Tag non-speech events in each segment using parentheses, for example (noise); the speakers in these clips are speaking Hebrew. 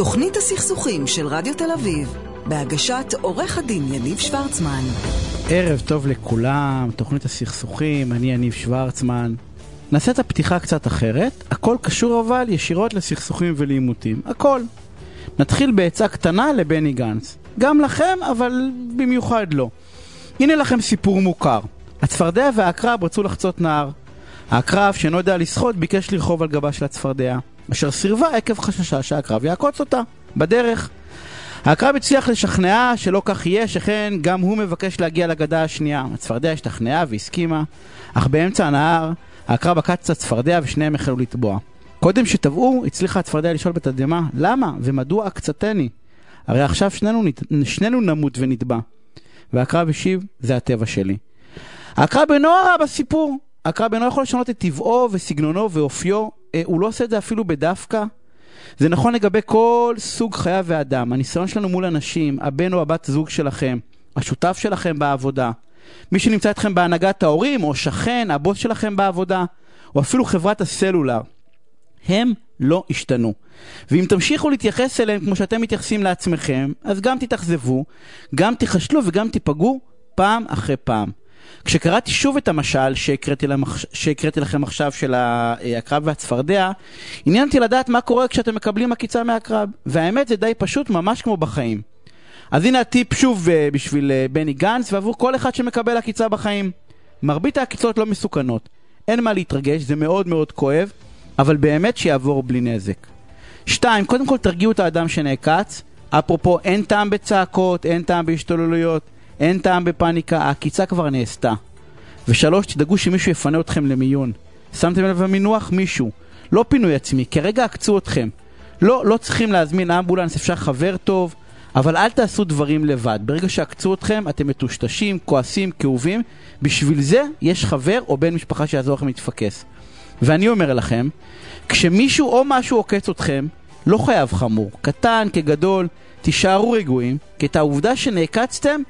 תוכנית הסכסוכים של רדיו תל אביב, בהגשת עורך הדין יניב שוורצמן. ערב טוב לכולם, תוכנית הסכסוכים, אני יניב שוורצמן. נעשה את הפתיחה קצת אחרת, הכל קשור אבל ישירות לסכסוכים ולעימותים, הכל. נתחיל בעצה קטנה לבני גנץ. גם לכם, אבל במיוחד לא. הנה לכם סיפור מוכר. הצפרדע והעקרב רצו לחצות נהר. העקרב, שאינו יודע לשחות, ביקש לרחוב על גבה של הצפרדע, אשר סירבה עקב חששה שהעקרב יעקוץ אותה, בדרך. העקרב הצליח לשכנעה שלא כך יהיה, שכן גם הוא מבקש להגיע לגדה השנייה. הצפרדע השתכנעה והסכימה, אך באמצע הנהר העקרב עקץ את הצפרדע ושניהם החלו לטבוע. קודם שטבעו, הצליחה הצפרדע לשאול בתדהמה, למה ומדוע עקצתני? הרי עכשיו שנינו, שנינו נמות ונטבע. והעקרב השיב, זה הטבע שלי. העקרב אינו הרע בסיפור. העקרב אינו יכול לשנות את טבעו וסגנונו ואופיו, הוא לא עושה את זה אפילו בדווקא. זה נכון לגבי כל סוג חיה ואדם. הניסיון שלנו מול אנשים, הבן או הבת זוג שלכם, השותף שלכם בעבודה, מי שנמצא איתכם בהנהגת ההורים, או שכן, הבוס שלכם בעבודה, או אפילו חברת הסלולר. הם לא השתנו. ואם תמשיכו להתייחס אליהם כמו שאתם מתייחסים לעצמכם, אז גם תתאכזבו, גם תיכשלו וגם תיפגעו פעם אחרי פעם. כשקראתי שוב את המשל שהקראתי, למח... שהקראתי לכם עכשיו של הקרב והצפרדע, עניין אותי לדעת מה קורה כשאתם מקבלים עקיצה מהקרב. והאמת זה די פשוט, ממש כמו בחיים. אז הנה הטיפ שוב uh, בשביל uh, בני גנץ ועבור כל אחד שמקבל עקיצה בחיים. מרבית העקיצות לא מסוכנות. אין מה להתרגש, זה מאוד מאוד כואב, אבל באמת שיעבור בלי נזק. שתיים, קודם כל תרגיעו את האדם שנעקץ. אפרופו, אין טעם בצעקות, אין טעם בהשתוללויות. אין טעם בפאניקה, העקיצה כבר נעשתה. ושלוש, תדאגו שמישהו יפנה אתכם למיון. שמתם לב במינוח? מישהו. לא פינוי עצמי, כרגע עקצו אתכם. לא, לא צריכים להזמין אמבולנס, אפשר חבר טוב, אבל אל תעשו דברים לבד. ברגע שעקצו אתכם, אתם מטושטשים, כועסים, כאובים. בשביל זה יש חבר או בן משפחה שיעזור לכם להתפקס. ואני אומר לכם, כשמישהו או משהו עוקץ אתכם, לא חייב חמור, קטן כגדול, תישארו רגועים, כי את העובדה שנעקצתם,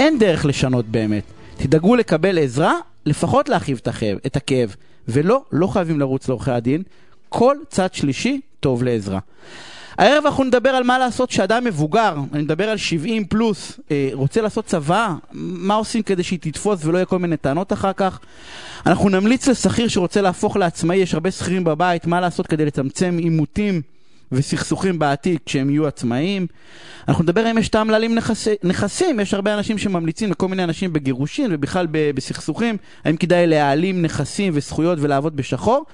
אין דרך לשנות באמת. תדאגו לקבל עזרה, לפחות להרחיב את הכאב. ולא, לא חייבים לרוץ לעורכי הדין. כל צד שלישי טוב לעזרה. הערב אנחנו נדבר על מה לעשות כשאדם מבוגר, אני מדבר על 70 פלוס, אה, רוצה לעשות צבא, מה עושים כדי שהיא תתפוס ולא יהיה כל מיני טענות אחר כך. אנחנו נמליץ לשכיר שרוצה להפוך לעצמאי, יש הרבה שכירים בבית, מה לעשות כדי לצמצם עימותים וסכסוכים בעתיד כשהם יהיו עצמאיים. אנחנו נדבר אם יש טעם להעלים נכס, נכסים, יש הרבה אנשים שממליצים לכל מיני אנשים בגירושין ובכלל בסכסוכים, האם כדאי להעלים נכסים וזכויות ולעבוד בשחור.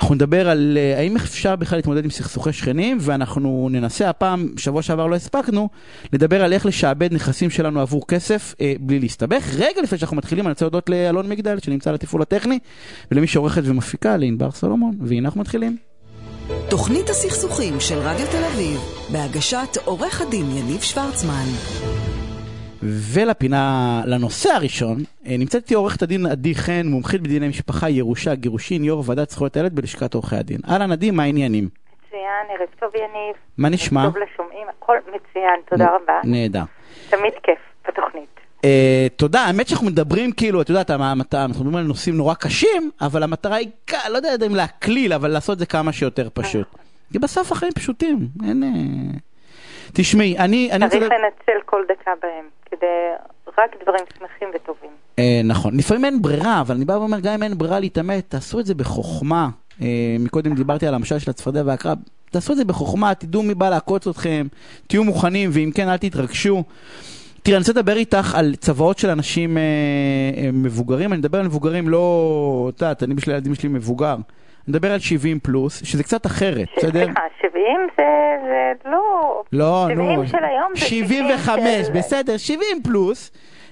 אנחנו נדבר על uh, האם אפשר בכלל להתמודד עם סכסוכי שכנים, ואנחנו ננסה הפעם, שבוע שעבר לא הספקנו, לדבר על איך לשעבד נכסים שלנו עבור כסף uh, בלי להסתבך. רגע לפני שאנחנו מתחילים, אני רוצה להודות לאלון מגדל שנמצא על התפעול הטכני, ולמי שעורכת ומפיקה, לענבר סולומון, והנה אנחנו מתחילים. תוכנית הסכסוכים של רדיו תל אביב, בהגשת עורך הדין יניב שוורצמן. ולפינה, לנושא הראשון, אה, נמצאת איתי עורכת הדין עדי חן, מומחית בדיני משפחה, ירושה, גירושין, יו"ר ועדת זכויות הילד בלשכת עורכי הדין. אהלן עדי, מה העניינים? מצוין, ערב טוב יניב. מה נשמע? טוב לשומעים, הכל מצוין, תודה רבה. נהדר. תמיד כיף בתוכנית. Uh, תודה, האמת שאנחנו מדברים כאילו, את יודעת, אנחנו מדברים על נושאים נורא קשים, אבל המטרה היא, לא יודע אם להקליל, אבל לעשות את זה כמה שיותר פשוט. כי בסוף החיים פשוטים, אין... Uh... תשמעי, אני... צריך אני לנצל כל דקה בהם, כדי רק דברים שמחים וטובים. אה, נכון, לפעמים אין ברירה, אבל אני בא ואומר, גם אם אין ברירה להתעמת, תעשו את זה בחוכמה. אה, מקודם דיברתי על המשל של הצפרדע והקרב, תעשו את זה בחוכמה, תדעו מי בא לעקוץ אתכם, תהיו מוכנים, ואם כן, אל תתרגשו. תראה, אני רוצה לדבר איתך על צוואות של אנשים אה, אה, מבוגרים, אני מדבר על מבוגרים לא, את יודעת, אני בשביל הילדים שלי מבוגר. אני מדבר על 70 פלוס, שזה קצת אחרת, בסדר? סליחה, 70 זה, זה לא... לא, 70 נו. של היום זה 75, של... בסדר, 70 פלוס,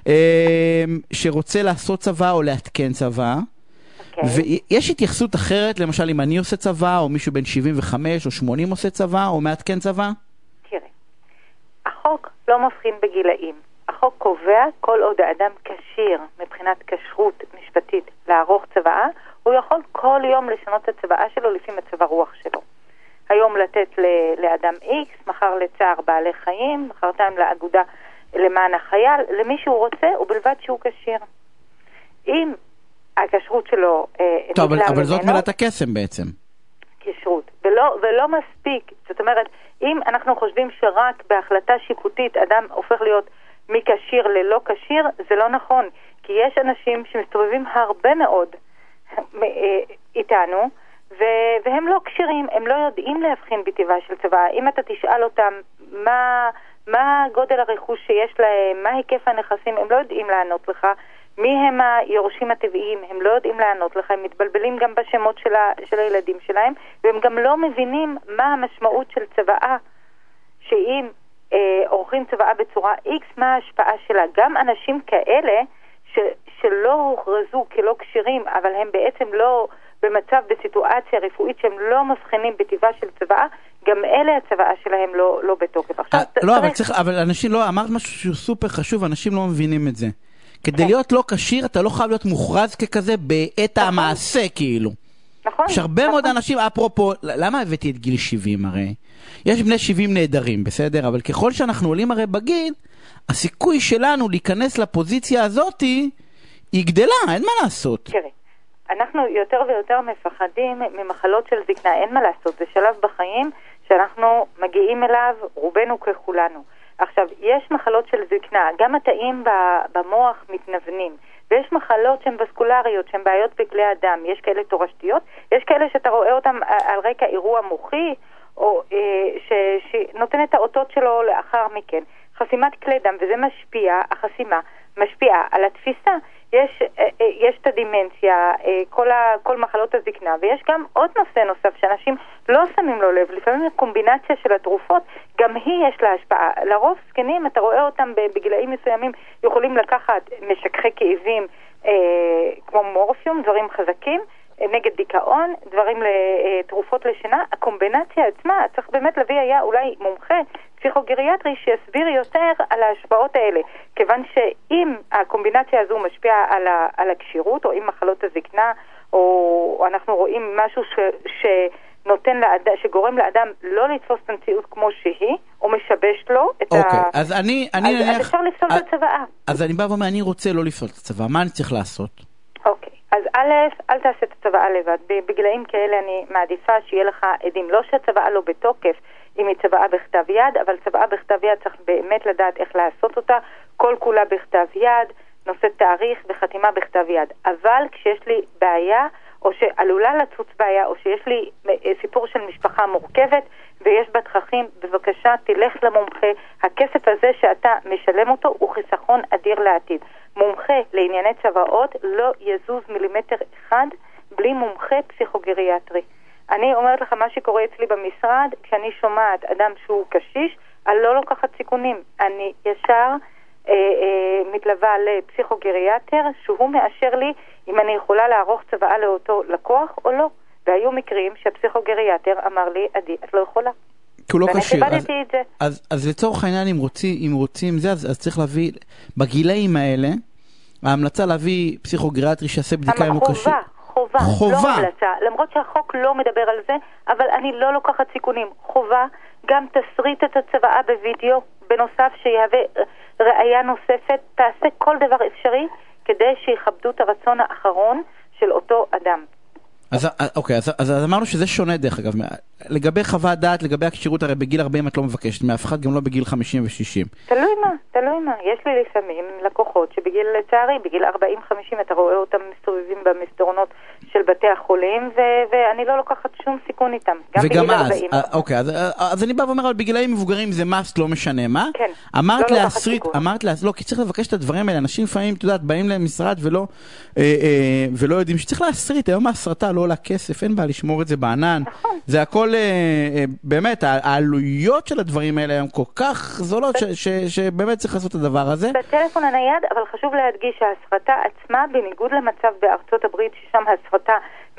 אה, שרוצה לעשות צבא או לעדכן צבא. אוקיי. ויש התייחסות אחרת, למשל אם אני עושה צבא, או מישהו בן 75 או 80 עושה צבא, או מעדכן צבא? תראה, החוק לא מבחין בגילאים. החוק קובע כל עוד האדם כשיר מבחינת כשרות משפטית לערוך צוואה, הוא יכול כל יום לשנות את הצוואה שלו לפי מצב הרוח שלו. היום לתת לאדם X, מחר לצער בעלי חיים, מחרתיים לאגודה למען החייל, למי שהוא רוצה, ובלבד שהוא כשיר. אם הכשרות שלו... אה, טוב, אבל, אבל זאת מילת הקסם בעצם. כשרות. ולא, ולא מספיק, זאת אומרת, אם אנחנו חושבים שרק בהחלטה שיפוטית אדם הופך להיות מכשיר ללא כשיר, זה לא נכון. כי יש אנשים שמסתובבים הרבה מאוד אה, איתנו, והם לא כשירים, הם לא יודעים להבחין בטבעה של צבא. אם אתה תשאל אותם מה, מה גודל הרכוש שיש להם, מה היקף הנכסים, הם לא יודעים לענות לך. מי הם היורשים הטבעיים, הם לא יודעים לענות לך, הם מתבלבלים גם בשמות של, ה, של הילדים שלהם, והם גם לא מבינים מה המשמעות של צוואה, שאם עורכים צוואה בצורה X, מה ההשפעה שלה. גם אנשים כאלה ש, שלא הוכרזו כלא כשירים, אבל הם בעצם לא במצב, בסיטואציה רפואית שהם לא מבחינים בטבעה של צוואה, גם אלה הצוואה שלהם לא, לא בתוקף. עכשיו, 아, אה, לא, צריך... אבל צריך, אבל אנשים לא, אמרת משהו שהוא סופר חשוב, אנשים לא מבינים את זה. כדי כן. להיות לא כשיר, אתה לא חייב להיות מוכרז ככזה בעת נכון. המעשה, כאילו. נכון. יש הרבה נכון. מאוד אנשים, אפרופו, למה הבאתי את גיל 70 הרי? יש בני 70 נהדרים, בסדר? אבל ככל שאנחנו עולים הרי בגיל, הסיכוי שלנו להיכנס לפוזיציה הזאתי, היא גדלה, אין מה לעשות. תראי, אנחנו יותר ויותר מפחדים ממחלות של זקנה, אין מה לעשות, זה שלב בחיים שאנחנו מגיעים אליו, רובנו ככולנו. עכשיו, יש מחלות של זקנה, גם התאים במוח מתנוונים, ויש מחלות שהן וסקולריות, שהן בעיות בכלי הדם, יש כאלה תורשתיות, יש כאלה שאתה רואה אותן על רקע אירוע מוחי, או אה, שנותן את האותות שלו לאחר מכן. חסימת כלי דם, וזה משפיע, החסימה משפיעה על התפיסה. יש, אה, אה, יש את הדימנציה, אה, כל, ה, כל מחלות הזקנה, ויש גם עוד נושא נוסף שאנשים לא שמים לו לב, לפעמים הקומבינציה של התרופות, גם היא יש לה השפעה. לרוב זקנים, אתה רואה אותם בגילאים מסוימים, יכולים לקחת משככי כאבים אה, כמו מורפיום, דברים חזקים, נגד דיכאון, דברים לתרופות לשינה, הקומבינציה עצמה, צריך באמת להביא היה אולי מומחה פסיכוגריאטרי שיסביר יותר על ההשפעות האלה, כיוון שאם הקומבינציה הזו משפיעה על, ה, על הכשירות, או אם מחלות הזקנה, או, או אנחנו רואים משהו ש, שנותן לאדם, שגורם לאדם לא לתפוס את המציאות כמו שהיא, או משבש לו את okay, ה... אוקיי, אז אני, אני אז, נניח... אז אפשר לפסול את הצוואה. אז אני בא ואומר, אני רוצה לא לפסול את הצוואה, מה אני צריך לעשות? אוקיי. Okay. אז א', אל תעשה את הצוואה לבד. בגילאים כאלה אני מעדיפה שיהיה לך עדים. לא שהצוואה לא בתוקף, אם היא צוואה בכתב יד, אבל צוואה בכתב יד צריך באמת לדעת איך לעשות אותה. כל כולה בכתב יד, נושא תאריך וחתימה בכתב יד. אבל כשיש לי בעיה, או שעלולה לצוץ בעיה, או שיש לי אה, סיפור של משפחה מורכבת ויש בה תככים, בבקשה תלך למומחה. הכסף הזה שאתה משלם אותו הוא חיסכון אדיר לעתיד. מומחה לענייני צוואות לא יזוז מילימטר אחד בלי מומחה פסיכוגריאטרי. אני אומרת לך מה שקורה אצלי במשרד, כשאני שומעת אדם שהוא קשיש, אני לא לוקחת סיכונים. אני ישר אה, אה, מתלווה לפסיכוגריאטר, שהוא מאשר לי אם אני יכולה לערוך צוואה לאותו לקוח או לא. והיו מקרים שהפסיכוגריאטר אמר לי, עדי, את לא יכולה. כי הוא לא כשיר. ואני כיבדתי את זה. אז, אז לצורך העניין, אם רוצים, אם רוצים זה, אז, אז צריך להביא, בגילאים האלה, ההמלצה להביא פסיכוגריאטרי שיעשה בדיקה אם הוא כשיר. חובה, חובה, לא המלצה. למרות שהחוק לא מדבר על זה, אבל אני לא לוקחת סיכונים. חובה, גם תסריט את הצוואה בווידאו, בנוסף שיהווה ראייה נוספת, תעשה כל דבר אפשרי כדי שיכבדו את הרצון האחרון של אותו אדם. אז אה, אוקיי, אז, אמרנו שזה שונה דרך אגב. לגבי חוות דעת, לגבי הכשירות, הרי בגיל 40 את לא מבקשת מאף אחד, גם לא בגיל 50 ו-60. תלוי מה, תלוי מה. יש לי לפעמים לקוחות שבגיל, לצערי, בגיל 40-50 אתה רואה אותם מסתובבים במסדרונות של בתי החולים, ו- ואני לא לוקחת שום סיכון איתם, גם וגם בגיל אז, 40. אה, אוקיי, אז, אה, אז אני בא ואומר, אבל בגילאים מבוגרים זה מאסט, לא משנה מה. כן, אמרת לא להסריט, אמרת להסריט, לא, כי צריך לבקש את הדברים האלה. אנשים לפעמים, את יודעת, באים למשרד ולא, אה, אה, ולא יודעים שצריך להסריט. היום ההסרטה לא עולה כסף, אין בעיה לשמור את זה בענן. נכון. זה הכל, אה, אה, באמת, העלויות של הדברים האלה הן כל כך זולות, ש, ש, שבאמת צריך לעשות את הדבר הזה. בטלפון הנייד, אבל חשוב להדגיש שההסרטה עצמה, בניגוד למצב בארצות הברית, ששם ההסרטה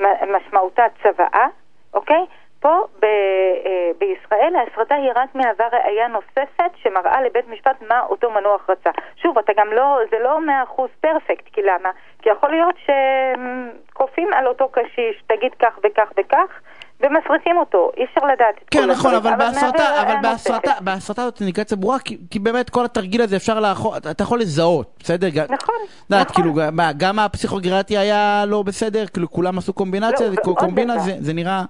משמעותה צוואה, אוקיי? פה ב, אה, בישראל ההסרטה היא רק מהווה ראייה נוספת שמראה לבית משפט מה אותו מנוח רצה. שוב, אתה גם לא, זה לא מאה אחוז פרפקט, כי למה? כי יכול להיות שכופים על אותו קשיש, תגיד כך וכך וכך, ומפריטים אותו, אי אפשר לדעת את כן, כל נכון, הדברים, אבל בהסרטה, אבל בהסרטה. בהסרטה זאת אינדיקציה ברורה, כי, כי באמת כל התרגיל הזה אפשר לאחור, אתה אתה יכול לזהות, בסדר? נכון, יודעת, נכון. כאילו, מה, גם הפסיכוגרטי היה לא בסדר, כאילו כולם עשו קומבינציה, לא, זה- ועוד קומבינה. זה, זה נראה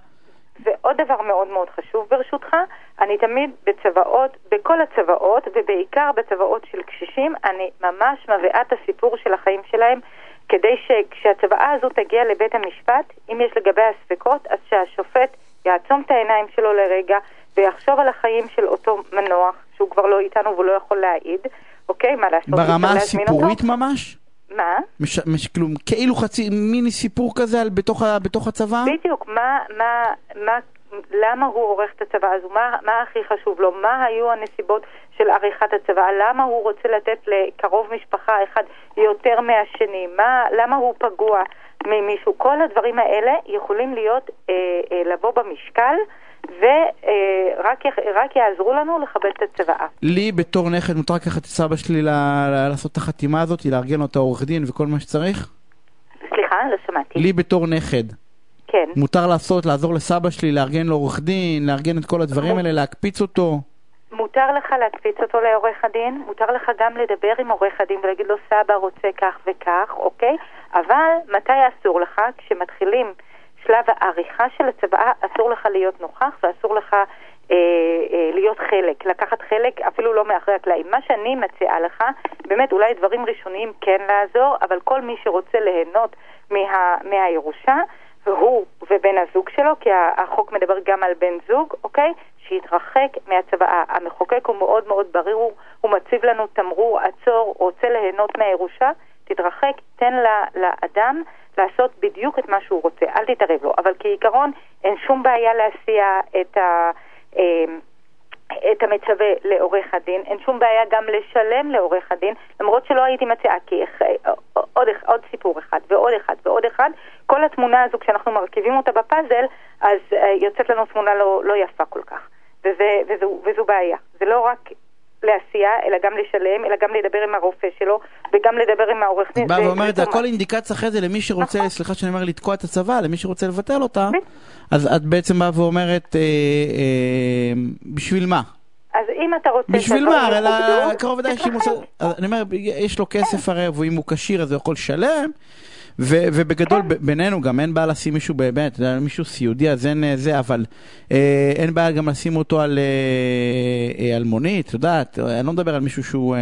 ועוד דבר מאוד מאוד חשוב ברשותך, אני תמיד בצוואות, בכל הצוואות, ובעיקר בצוואות של קשישים, אני ממש מביאה את הסיפור של החיים שלהם, כדי שכשהצוואה הזו תגיע לבית המשפט, אם יש לגביה ספקות, אז שהשופט יעצום את העיניים שלו לרגע ויחשוב על החיים של אותו מנוח, שהוא כבר לא איתנו והוא לא יכול להעיד, אוקיי? מה לעשות? ברמה הסיפורית ממש? מה? מש, מש, כאילו, כאילו חצי מיני סיפור כזה על, בתוך, בתוך הצבא? בדיוק, מה, מה, מה, למה הוא עורך את הצבא הזו, מה, מה הכי חשוב לו, מה היו הנסיבות של עריכת הצבא, למה הוא רוצה לתת לקרוב משפחה אחד יותר מהשני, מה, למה הוא פגוע ממישהו, כל הדברים האלה יכולים להיות, אה, אה, לבוא במשקל ורק אה, יעזרו לנו לכבד את הצוואה. לי בתור נכד מותר לקחת את סבא שלי לעשות את החתימה הזאת, לארגן לו את העורך דין וכל מה שצריך? סליחה, לא שמעתי. לי בתור נכד. כן. מותר לעשות, לעזור לסבא שלי, לארגן לו עורך דין, לארגן את כל הדברים האלה, להקפיץ אותו. מותר לך להקפיץ אותו לעורך הדין, מותר לך גם לדבר עם עורך הדין ולהגיד לו סבא רוצה כך וכך, אוקיי? אבל מתי אסור לך? כשמתחילים שלב העריכה של הצוואה, אסור לך להיות נוכח ואסור לך אה, אה, להיות חלק, לקחת חלק אפילו לא מאחורי הקלעים. מה שאני מציעה לך, באמת אולי דברים ראשוניים כן לעזור, אבל כל מי שרוצה ליהנות מה, מהירושה, הוא ובן הזוג שלו, כי החוק מדבר גם על בן זוג, אוקיי? שיתרחק מהצוואה. המחוקק הוא מאוד מאוד ברור, הוא מציב לנו תמרור, עצור, רוצה ליהנות מהירושה, תתרחק, תן לאדם לעשות בדיוק את מה שהוא רוצה, אל תתערב לו. אבל כעיקרון אין שום בעיה להסיע את ה... אמ, את המצווה לעורך הדין, אין שום בעיה גם לשלם לעורך הדין, למרות שלא הייתי מציעה, כי עוד, עוד סיפור אחד ועוד אחד ועוד אחד, כל התמונה הזו כשאנחנו מרכיבים אותה בפאזל, אז אה, יוצאת לנו תמונה לא, לא יפה כל כך, וזה, וזו, וזו בעיה. זה לא רק להסיע, אלא גם לשלם, אלא גם לדבר עם הרופא שלו, וגם לדבר עם העורך דין. באה ואומרת, הכל אינדיקציה אחרי זה למי שרוצה, נכון. סליחה שאני אומר לתקוע את הצבא, למי שרוצה לבטל אותה, אז את בעצם באה ואומרת, אה, אה, בשביל מה? אז אם אתה רוצה... בשביל מה? הרי קרוב ודאי שאם הוא. אני אומר, יש לו כסף הרי, ואם הוא כשיר אז הוא יכול לשלם. ו- ובגדול, כן. בינינו גם אין בעיה לשים מישהו באמת, מישהו סיעודי אז אין אה, זה, אבל אה, אין בעיה גם לשים אותו על, אה, אה, על מונית, את יודעת, אני לא מדבר על מישהו שהוא אה,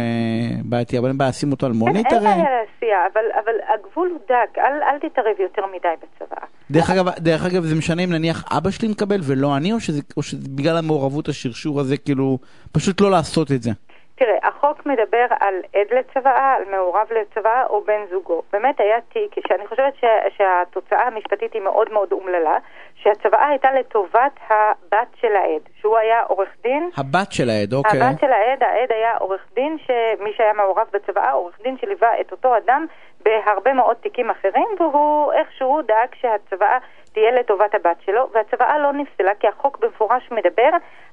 בעייתי, אבל אין בעיה לשים אותו על מונית אין, הרי. אין בעיה להסיע, אבל, אבל הגבול הוא דק, אל, אל תתערב יותר מדי בצבא. דרך אגב, דרך אגב, זה משנה אם נניח אבא שלי מקבל ולא אני, או שזה, או שזה בגלל המעורבות השרשור הזה, כאילו, פשוט לא לעשות את זה. תראה, החוק מדבר על עד לצוואה, על מעורב לצוואה או בן זוגו. באמת היה תיק, שאני חושבת ש, שהתוצאה המשפטית היא מאוד מאוד אומללה, שהצוואה הייתה לטובת הבת של העד, שהוא היה עורך דין. הבת של העד, אוקיי. הבת של העד, העד היה עורך דין, שמי שהיה מעורב בצוואה, עורך דין שליווה את אותו אדם בהרבה מאוד תיקים אחרים, והוא איכשהו דאג שהצוואה תהיה לטובת הבת שלו, והצוואה לא נפסלה כי החוק במפורש מדבר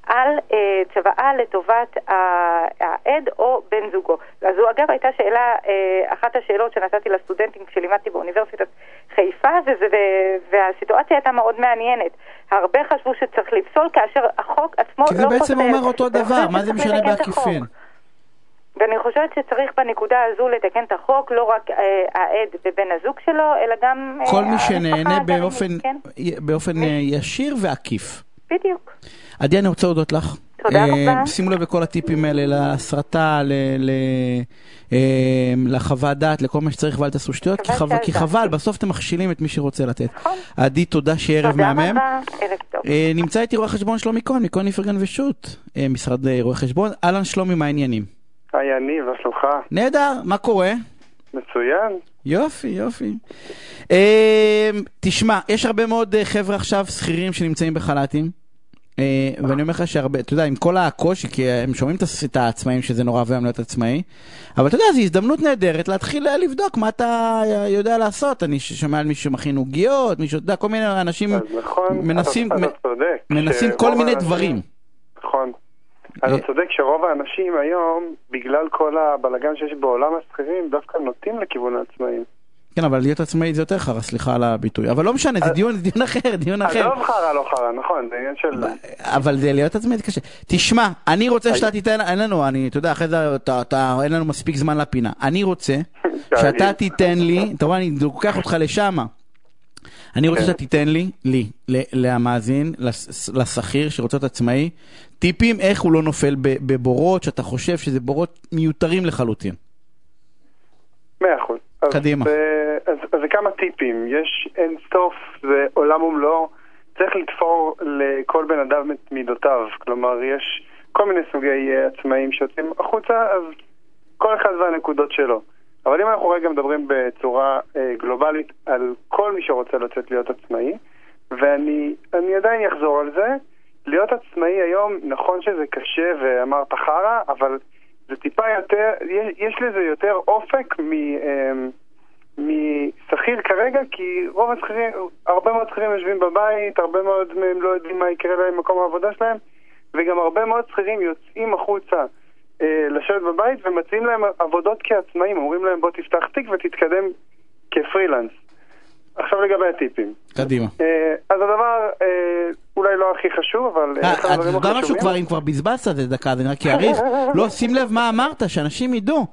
על אה, צוואה לטובת העד או בן זוגו. אז זו אגב הייתה שאלה, אה, אחת השאלות שנתתי לסטודנטים כשלימדתי באוניברסיטת חיפה, וזה, והסיטואציה הייתה מאוד מעניינת. הרבה חשבו שצריך לפסול כאשר החוק עצמו לא פוסל. כי זה בעצם אומר אותו דבר, מה זה משנה בעקיפין? ואני חושבת שצריך בנקודה הזו לתקן את החוק, לא רק אה, העד ובן הזוג שלו, אלא גם... אה, כל מי שנהנה באופן, כן? באופן אה, ישיר ועקיף. בדיוק. עדי, אני רוצה להודות לך. תודה אה, רבה. שימו לב לכל הטיפים האלה, להסרטה, אה, לחוות דעת, לכל מה שצריך, ואל תעשו שטויות, כי, חבל, בסוף אתם מכשילים את מי שרוצה לתת. נכון. עדי, תודה שערב מהמם. תודה רבה, ערב טוב. אה, נמצא איתי רואה חשבון שלומי כהן, מכהן איפרגן ושות', אה, משרד אה, רואי חשבון. אהלן שלומי, מה העניינים? היי, אני, מה שלומך? נהדר, מה קורה? מצוין. יופי, יופי. אה, תשמע, יש הרבה מאוד אה, חבר'ה עכשיו שכירים שנמצאים בחל"תים. אה, ואני אומר לך שהרבה, אתה יודע, עם כל הקושי, כי הם שומעים את העצמאים שזה נורא ואוהב להיות עצמאי, אבל אתה יודע, זו הזדמנות נהדרת להתחיל לבדוק מה אתה יודע לעשות. אני שומע על מישהו שמכין עוגיות, מישהו, אתה יודע, כל מיני אנשים נכון, מנסים, אתה, אתה מנסים כל מיני דברים. נכון. אתה אה, צודק שרוב האנשים היום, בגלל כל הבלגן שיש בעולם השכירים, דווקא נוטים לכיוון העצמאים. כן, אבל להיות עצמאי זה יותר חרא, סליחה על הביטוי. אבל לא משנה, זה דיון, דיון אחר, דיון אחר. עזוב חרא, לא חרא, נכון, זה עניין של... אבל זה להיות עצמאי זה קשה. תשמע, אני רוצה שאתה תיתן, אין לנו, אני, אתה יודע, אחרי זה אין לנו מספיק זמן לפינה. אני רוצה (laughs) שאתה תיתן לי, אתה רואה, אני לוקח אותך לשם. אני רוצה כן. שאתה תיתן לי, לי, למאזין, לשכיר שרוצה להיות עצמאי, טיפים איך הוא לא נופל בבורות שאתה חושב שזה בורות מיותרים לחלוטין. מאה אחוז. קדימה. אז, אז זה כמה טיפים, יש אין סוף, זה עולם ומלואו, צריך לתפור לכל בן אדם את מידותיו, כלומר יש כל מיני סוגי אה, עצמאים שיוצאים החוצה, אז כל אחד והנקודות שלו. אבל אם אנחנו רגע מדברים בצורה אה, גלובלית על כל מי שרוצה לצאת להיות עצמאי, ואני אני עדיין אחזור על זה, להיות עצמאי היום, נכון שזה קשה ואמרת חרא, אבל זה טיפה יותר, יש, יש לזה יותר אופק מ... אמ, משכיר כרגע, כי רוב השכירים, הרבה מאוד שכירים יושבים בבית, הרבה מאוד מהם לא יודעים מה יקרה להם במקום העבודה שלהם, וגם הרבה מאוד שכירים יוצאים החוצה אה, לשבת בבית ומציעים להם עבודות כעצמאים, אומרים להם בוא תפתח תיק ותתקדם כפרילנס. עכשיו לגבי הטיפים. קדימה. אה, אז הדבר אה, אולי לא הכי חשוב, אבל... אה, אתה יודע משהו כבר, אם כבר בזבזת את זה דקה, אז אני רק אעריך. (laughs) לא, שים לב מה אמרת, שאנשים ידעו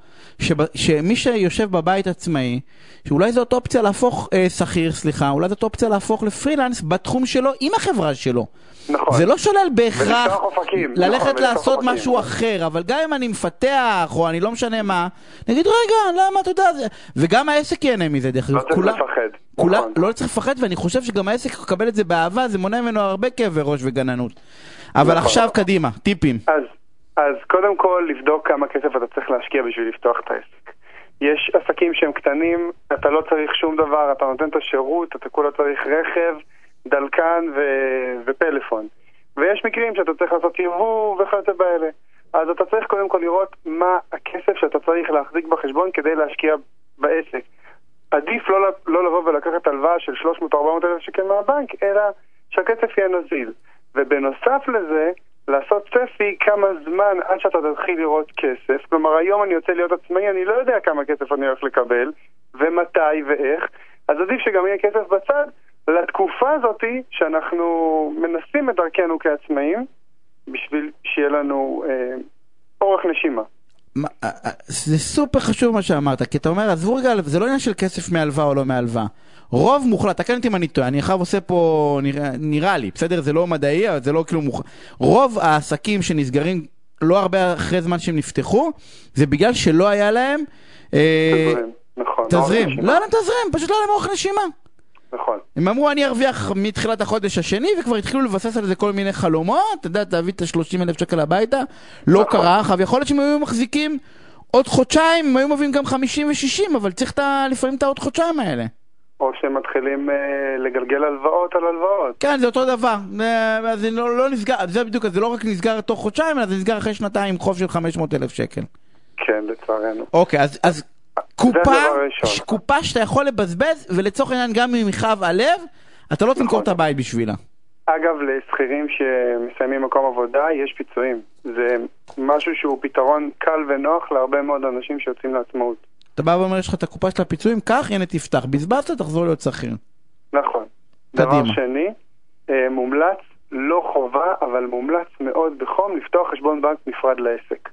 שמי שיושב בבית עצמאי, שאולי זאת אופציה להפוך, אה, שכיר, סליחה, אולי זאת אופציה להפוך לפרילנס בתחום שלו עם החברה שלו. נכון. זה לא שולל בהכרח נכון, ללכת ולפתוח לעשות. משהו אחר, אבל גם אם אני מפתח, או אני לא משנה מה, נגיד רגע, למה, אתה יודע. וגם העסק ייהנה מזה, דרך לא אגב. צריך כולה- לפחד. כולה, נכון. לא צריך לפחד, ואני חושב שגם העסק יקבל את זה באהבה, זה מונע ממנו הרבה כאבי ראש וגננות. אבל נכון. עכשיו קדימה, טיפים. אז, אז קודם כל לבדוק כמה כסף אתה צריך להשקיע בשביל לפתוח את העסק. יש עסקים שהם קטנים, אתה לא צריך שום דבר, אתה נותן את השירות, אתה כולה צריך רכב, דלקן ו... ופלאפון. ויש מקרים שאתה צריך לעשות יבוא וכיוצא באלה. אז אתה צריך קודם כל לראות מה הכסף שאתה צריך להחזיק בחשבון כדי להשקיע בעסק. עדיף לא, לא לבוא ולקחת הלוואה של 300-400 אלף שקל מהבנק, אלא שהכסף יהיה נזיל. ובנוסף לזה, לעשות צפי כמה זמן עד שאתה תתחיל לראות כסף. כלומר, היום אני יוצא להיות עצמאי, אני לא יודע כמה כסף אני הולך לקבל, ומתי ואיך, אז עדיף שגם יהיה כסף בצד לתקופה הזאתי שאנחנו מנסים את דרכנו כעצמאים, בשביל שיהיה לנו אה, אורך נשימה. מה, אה, אה, זה סופר חשוב מה שאמרת, כי אתה אומר, עזבו רגע, זה לא עניין של כסף מהלוואה או לא מהלוואה. רוב מוחלט, תקן אותי אם אני טועה, אני עכשיו עושה פה, נראה, נראה לי, בסדר? זה לא מדעי, אבל זה לא כאילו מוחלט. רוב העסקים שנסגרים לא הרבה אחרי זמן שהם נפתחו, זה בגלל שלא היה להם... אה, תזרים, נכון. תזרים. לא נשימה. היה להם תזרים, פשוט לא היה להם אורך נשימה. נכון. הם אמרו אני ארוויח מתחילת החודש השני וכבר התחילו לבסס על זה כל מיני חלומות, אתה יודע, תביא את ה-30 אלף שקל הביתה, לא נכון. קרה, עכשיו יכול להיות שהם היו מחזיקים עוד חודשיים, הם היו מביאים גם 50 ו-60, אבל צריך את ה- לפעמים את העוד חודשיים האלה. או שהם מתחילים אה, לגלגל הלוואות על הלוואות. כן, זה אותו דבר, אה, זה לא, לא נסגר, זה בדיוק, זה לא רק נסגר תוך חודשיים, אלא זה נסגר אחרי שנתיים חוב של 500 אלף שקל. כן, לצערנו. אוקיי, אז, אז קופה. ש- קופה שאתה יכול לבזבז, ולצורך העניין גם אם יכאב הלב, אתה לא תמכור נכון. את הבית בשבילה. אגב, לשכירים שמסיימים מקום עבודה יש פיצויים. זה משהו שהוא פתרון קל ונוח להרבה מאוד אנשים שיוצאים לעצמאות. אתה בא ואומר, יש לך את הקופה של הפיצויים, קח, הנה תפתח. בזבזת, תחזור להיות שכיר. נכון. קדימה. דבר שני, אה, מומלץ, לא חובה, אבל מומלץ מאוד בחום לפתוח חשבון בנק נפרד לעסק.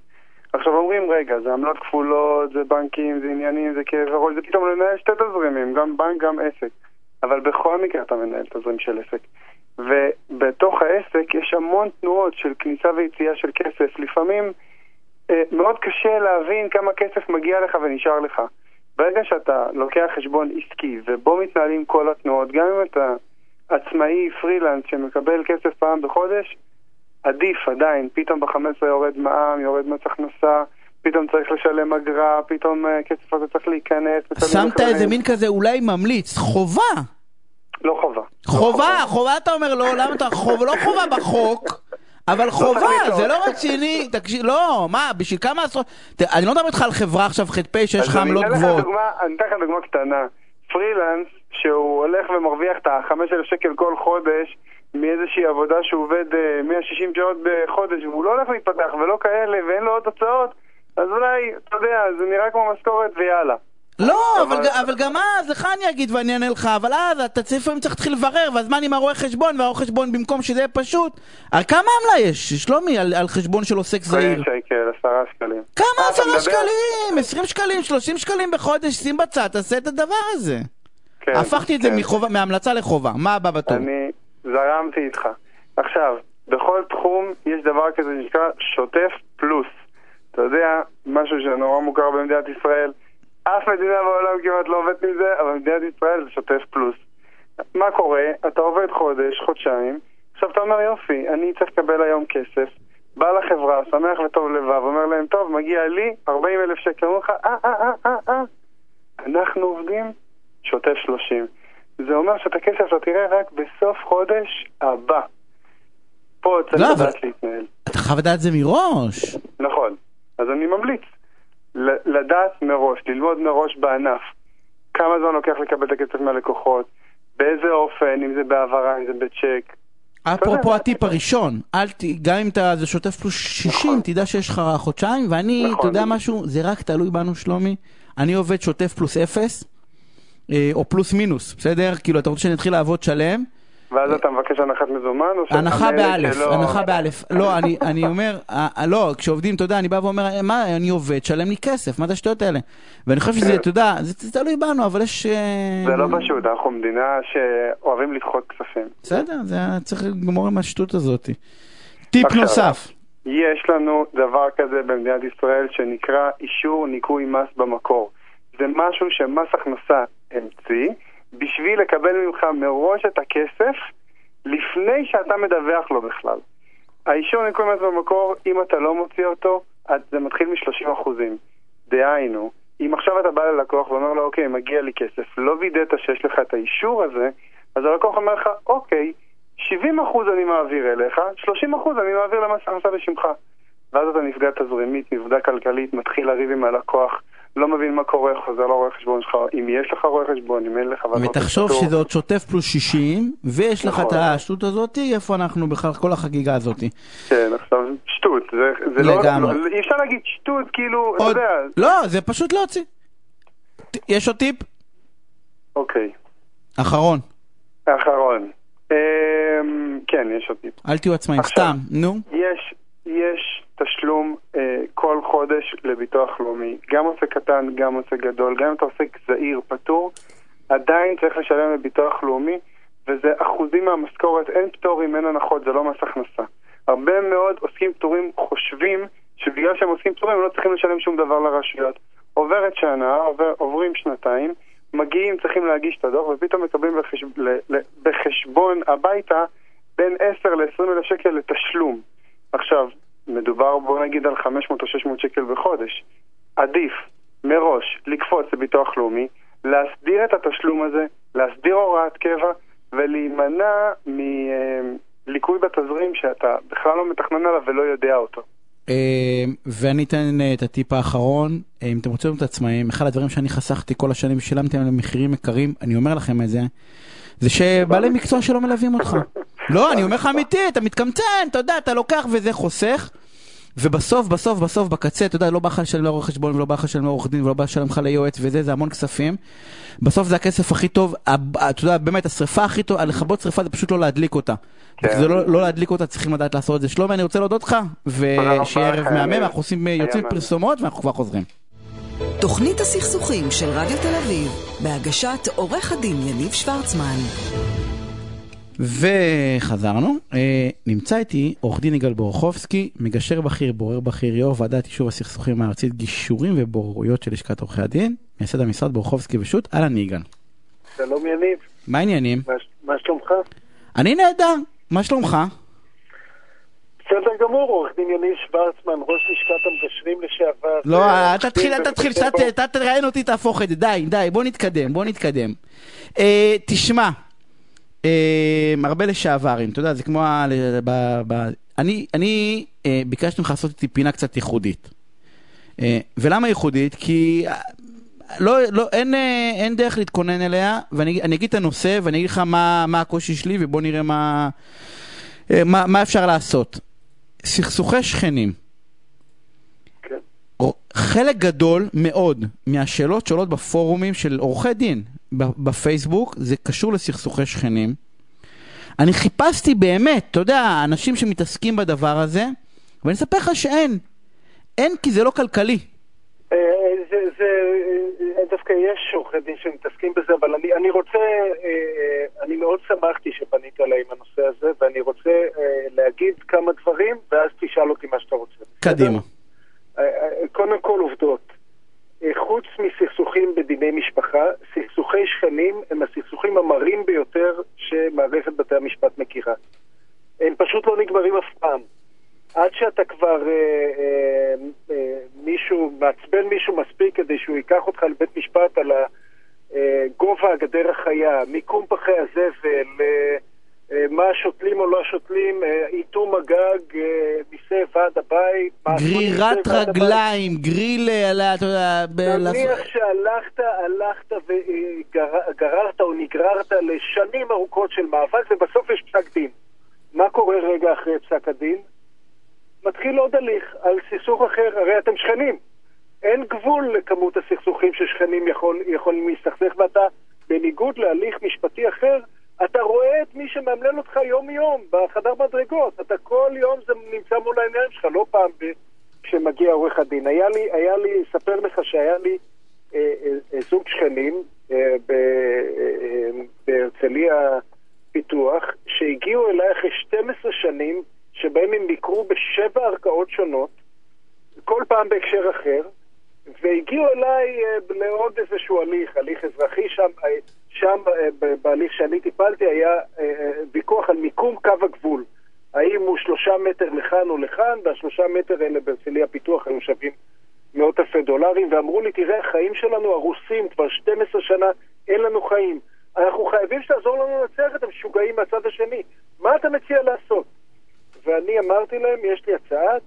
עכשיו אומרים, רגע, זה עמלות כפולות, זה בנקים, זה עניינים, זה כאב ראש, זה פתאום לנהל שתי תזרימים, גם בנק, גם עסק. אבל בכל מקרה אתה מנהל תזרים של עסק. ובתוך העסק יש המון תנועות של כניסה ויציאה של כסף. לפעמים אה, מאוד קשה להבין כמה כסף מגיע לך ונשאר לך. ברגע שאתה לוקח חשבון עסקי ובו מתנהלים כל התנועות, גם אם אתה עצמאי, פרילנס שמקבל כסף פעם בחודש, עדיף עדיין, פתאום ב-15 יורד מע"מ, יורד מס הכנסה, פתאום צריך לשלם אגרה, פתאום אה, כסף הזה צריך להיכנס. שמת. איזה מין כזה אולי ממליץ, חובה. לא חובה. חובה, חובה אתה אומר לא, למה אתה חובה, לא חובה בחוק. אבל חובה, צריך זה. לא רציני, תקשיב, לא, מה, בשביל כמה עשרות, אני לא מדבר איתך על חברה עכשיו ח"פ שיש לך עמלות גבוהות. אני אתן לך דוגמה קטנה. פרילנס, שהוא הולך ומרוויח את ה-5,000 שקל כל חודש מאיזושהי עבודה שהוא עובד אה, 160 שעות בחודש, והוא לא הולך להתפתח ולא כאלה, ואין לו עוד הוצאות, אז אולי, אתה יודע, זה נראה כמו משכורת ויאללה. לא, אבל- אבל, אבל גם אז, לך אני אגיד ואני אענה לך, אבל אז אתה צריך לפעמים צריך להתחיל לברר, והזמן עם הרואה חשבון, והרואה חשבון במקום שזה יהיה פשוט. כמה עמלה יש, שלומי, על, על חשבון של עוסק זעיר? 5 שקל, 10 שקלים. כמה אה, עשרה שקלים? 20 שקלים, 30 שקלים בחודש, שים בצד, תעשה את הדבר הזה. כן, הפכתי את זה כן. מחובה- מהמלצה לחובה, מה הבא בתור? אני זרמתי איתך. עכשיו, בכל תחום יש דבר כזה שנקרא שוטף פלוס. אתה יודע, משהו שנורא מוכר במדינת ישראל, אף מדינה בעולם כמעט לא עובדת עם זה, אבל מדינת ישראל זה שוטף פלוס. מה קורה? אתה עובד חודש, חודשיים, עכשיו אתה אומר יופי, אני צריך לקבל היום כסף, בא לחברה, שמח וטוב לבב, אומר להם, טוב, מגיע לי 40 אלף שקל, אומר לך, אה, אה, אה, אה, אה, אנחנו עובדים שוטף 30. זה אומר שאת הכסף אתה תראה רק בסוף חודש הבא. פה צריך לא, אבל- לדעת להתנהל. אתה חייב לדעת את זה מראש. נכון. אז אני ממליץ לדעת מראש, ללמוד מראש בענף כמה זמן לוקח לקבל את הכסף מהלקוחות, באיזה אופן, אם זה בהעברה, אם זה בצ'ק. אפרופו הטיפ הראשון, אל ת... גם אם אתה זה שוטף פלוס 60, נכון. תדע שיש לך חודשיים, ואני, נכון. אתה יודע משהו, זה רק תלוי בנו שלומי. אני עובד שוטף פלוס 0, או פלוס מינוס, בסדר? כאילו, אתה רוצה שאני אתחיל לעבוד שלם? ואז אתה מבקש הנחת מזומן, או שאתה הנחה באלף, הנחה באלף. לא, אני, אומר, אה, אה, לא, כשעובדים, אתה יודע, אני בא ואומר, אה, מה, אני עובד, שלם לי כסף, מה זה השטויות האלה? ואני חושב שזה. אתה יודע, זה, תלוי בנו, אבל יש... אה, זה לא פשוט, אנחנו מדינה שאוהבים לדחות כספים. בסדר, זה צריך לגמור עם השטות הזאת. טיפ נוסף. יש לנו דבר כזה במדינת ישראל שנקרא אישור ניכוי מס במקור. זה משהו שמס הכנסה המציא בשביל לקבל ממך מראש את הכסף לפני שאתה מדווח לו בכלל. האישור ניכוי מס במקור, אם אתה לא מוציא אותו, זה מתחיל מ-30 אחוזים. דהיינו, אם עכשיו אתה בא ללקוח ואומר לו, אוקיי, מגיע לי כסף, לא וידאת שיש לך את האישור הזה, אז הלקוח אומר לך, אוקיי, 70 אחוז אני מעביר אליך, 30 אחוז אני מעביר למס הכנסה בשמך. ואז אתה נפגע תזרימית, נפגע כלכלית, מתחיל לריב עם הלקוח, לא מבין מה קורה, חוזר לרואה חשבון שלך, אם יש לך רואה חשבון, אם אין לך... ותחשוב פטור. שזה עוד שוטף פלוס 60, ויש לך את נכון. השטות הזאתי, איפה אנחנו בכלל, כל החגיגה הזאתי. כן, עכשיו, שטות, זה, לא... לגמרי. לא- אי אפשר להגיד שטות, כאילו, אתה יודע, לא, זה פשוט להוציא. יש עוד טיפ? אוקיי. אחרון, האחרון. אמ, כן, יש עוד טיפ. אל תהיו עצמאים. סתם, נו. יש, יש תשלום אה, כל חודש לביטוח לאומי, גם עוסק קטן, גם עוסק גדול, גם אם אתה עוסק זעיר, פטור, עדיין צריך לשלם לביטוח לאומי, וזה אחוזים מהמשכורת, אין פטורים, אין הנחות, זה לא מס הכנסה. הרבה מאוד עוסקים פטורים חושבים שבגלל שהם עוסקים פטורים הם לא צריכים לשלם שום דבר לרשויות. עוברת שנה, עובר, עוברים שנתיים, מגיעים, צריכים להגיש את הדוח, ופתאום מקבלים בחשב, ל, ל, בחשבון הביתה בין 10 ל-20 אלף שקל לתשלום. עכשיו, מדובר בוא נגיד על 500 או 600 שקל בחודש. עדיף מראש לקפוץ לביטוח לאומי, להסדיר את התשלום הזה, להסדיר הוראת קבע ולהימנע מליקוי בתזרים שאתה בכלל לא מתכנן עליו ולא יודע אותו. אה, ואני אתן אה, את הטיפ האחרון, אה, אם אתם רוצים להיות עצמאים, אחד הדברים שאני חסכתי כל השנים ושילמתי עליהם מחירים יקרים, אני אומר לכם את זה, זה שבעלי מקצוע שלא מלווים אותך. (laughs) לא, אני אומר לך אמיתי, אתה מתקמצן, אתה יודע, אתה לוקח וזה חוסך. ובסוף, בסוף, בסוף, בקצה, אתה יודע, לא בא לך לשלם לעורך חשבון, ולא בא לך לשלם לעורך דין, ולא בא לשלם לך ליועץ, וזה, זה המון כספים. בסוף זה הכסף הכי טוב, אתה יודע, באמת, השריפה הכי טוב, לכבות שריפה זה פשוט לא להדליק אותה. כן. זה לא, לא להדליק אותה, צריכים לדעת לעשות את זה. שלומי, אני רוצה להודות לך, ושיהיה ערב מהמם, אנחנו עושים, היה יוצאים. פרסומות, ואנחנו כבר חוזרים. תוכנית הסכסוכים של רדיו תל אביב, בהגשת עורך הדין יניב שוורצמן. וחזרנו, אה, נמצא איתי עורך דין יגאל בורחובסקי, מגשר בכיר, בורר בכיר, יו"ר ועדת יישוב הסכסוכים הארצית, גישורים ובוררויות של לשכת עורכי הדין, מייסד המשרד בורחובסקי ושות', אהלן יגאל. שלום יניב, מה העניינים? מה, שלומך? אני נהדר, מה שלומך? בסדר גמור, עורך דין יניב שוורצמן, ראש לשכת המגשרים לשעבר. לא, אה, אל תתחיל, אל תתחיל, אתה תראיין אותי, תהפוך את זה, די, די, בוא נתקדם, בוא נתקדם. אה, תשמע, הרבה לשעברים, אתה יודע, זה כמו, ה- ב- ב- אני, אני אה, ביקשתי ממך לעשות איתי פינה קצת ייחודית. אה, ולמה ייחודית? כי אה, לא, לא, אין, אה, אין דרך להתכונן אליה, ואני אני אגיד את הנושא, ואני אגיד לך מה, מה הקושי שלי, ובוא נראה מה, אה, מה, מה אפשר לעשות. סכסוכי שכנים. כן. חלק גדול מאוד מהשאלות שעולות בפורומים של עורכי דין בפייסבוק זה קשור לסכסוכי שכנים. אני חיפשתי באמת, אתה יודע, אנשים שמתעסקים בדבר הזה, ואני אספר לך שאין. אין כי זה לא כלכלי. אה, זה, זה, אה, דווקא יש עורכי דין שמתעסקים בזה, אבל אני, אני רוצה, אה, אני מאוד שמחתי שפנית אליי עם הנושא הזה, ואני רוצה להגיד כמה דברים, ואז תשאל אותי מה שאתה רוצה. קדימה. קודם כל עובדות. אה, חוץ מסכסוכים בדיני משפחה, סכסוכי שכנים הם הסכסוכים המרים ביותר שמערכת בתי המשפט מכירה. הם פשוט לא נגמרים אף פעם. עד שאתה כבר אה, אה, אה, מישהו, מעצבן מישהו מספיק כדי שהוא ייקח אותך לבית משפט על אה, גובה הגדר החיה, מיקום פחי הזבל, אה, מה שותלים או לא שותלים, אה, איתום הגג, אה, מיסי ועד הבית, גרירת. רגליים, גריל, אה, אתה יודע, נניח שהלכת, הלכת וגררת או נגררת לשנים ארוכות של מאבק ובסוף יש פסק דין. מה קורה רגע אחרי פסק הדין? מתחיל עוד הליך על סכסוך אחר, הרי אתם שכנים. אין גבול לכמות הסכסוכים ששכנים יכול, יכולים להסתכסך ואתה, בניגוד להליך משפטי אחר, אתה רואה את מי שמאמלל אותך יום-יום בחדר מדרגות. אתה כל יום זה נמצא מול העיניים שלך, לא פעם ב... כשמגיע עורך הדין. היה לי, היה לי, אספר לך שהיה לי אה, אה, אה, זוג שכנים אה, ב- אה, בהרצליה פיתוח, שהגיעו אליי אחרי 12 שנים, שבהם הם ביקרו בשבע ערכאות שונות, כל פעם בהקשר אחר, והגיעו אליי אה, לעוד איזשהו הליך, הליך אזרחי שם, אה, שם אה, בהליך שאני טיפלתי היה ויכוח על מיקום קו הגבול. האם הוא שלושה מטר לכאן או לכאן, והשלושה מטר האלה בהרצליה פיתוח היו שווים מאות אלפי דולרים, ואמרו לי, תראה, החיים שלנו הרוסים כבר 12 שנה, אין לנו חיים. אנחנו חייבים שתעזור לנו לנצח את המשוגעים מהצד השני. מה אתה מציע לעשות? ואני אמרתי להם, יש לי הצעה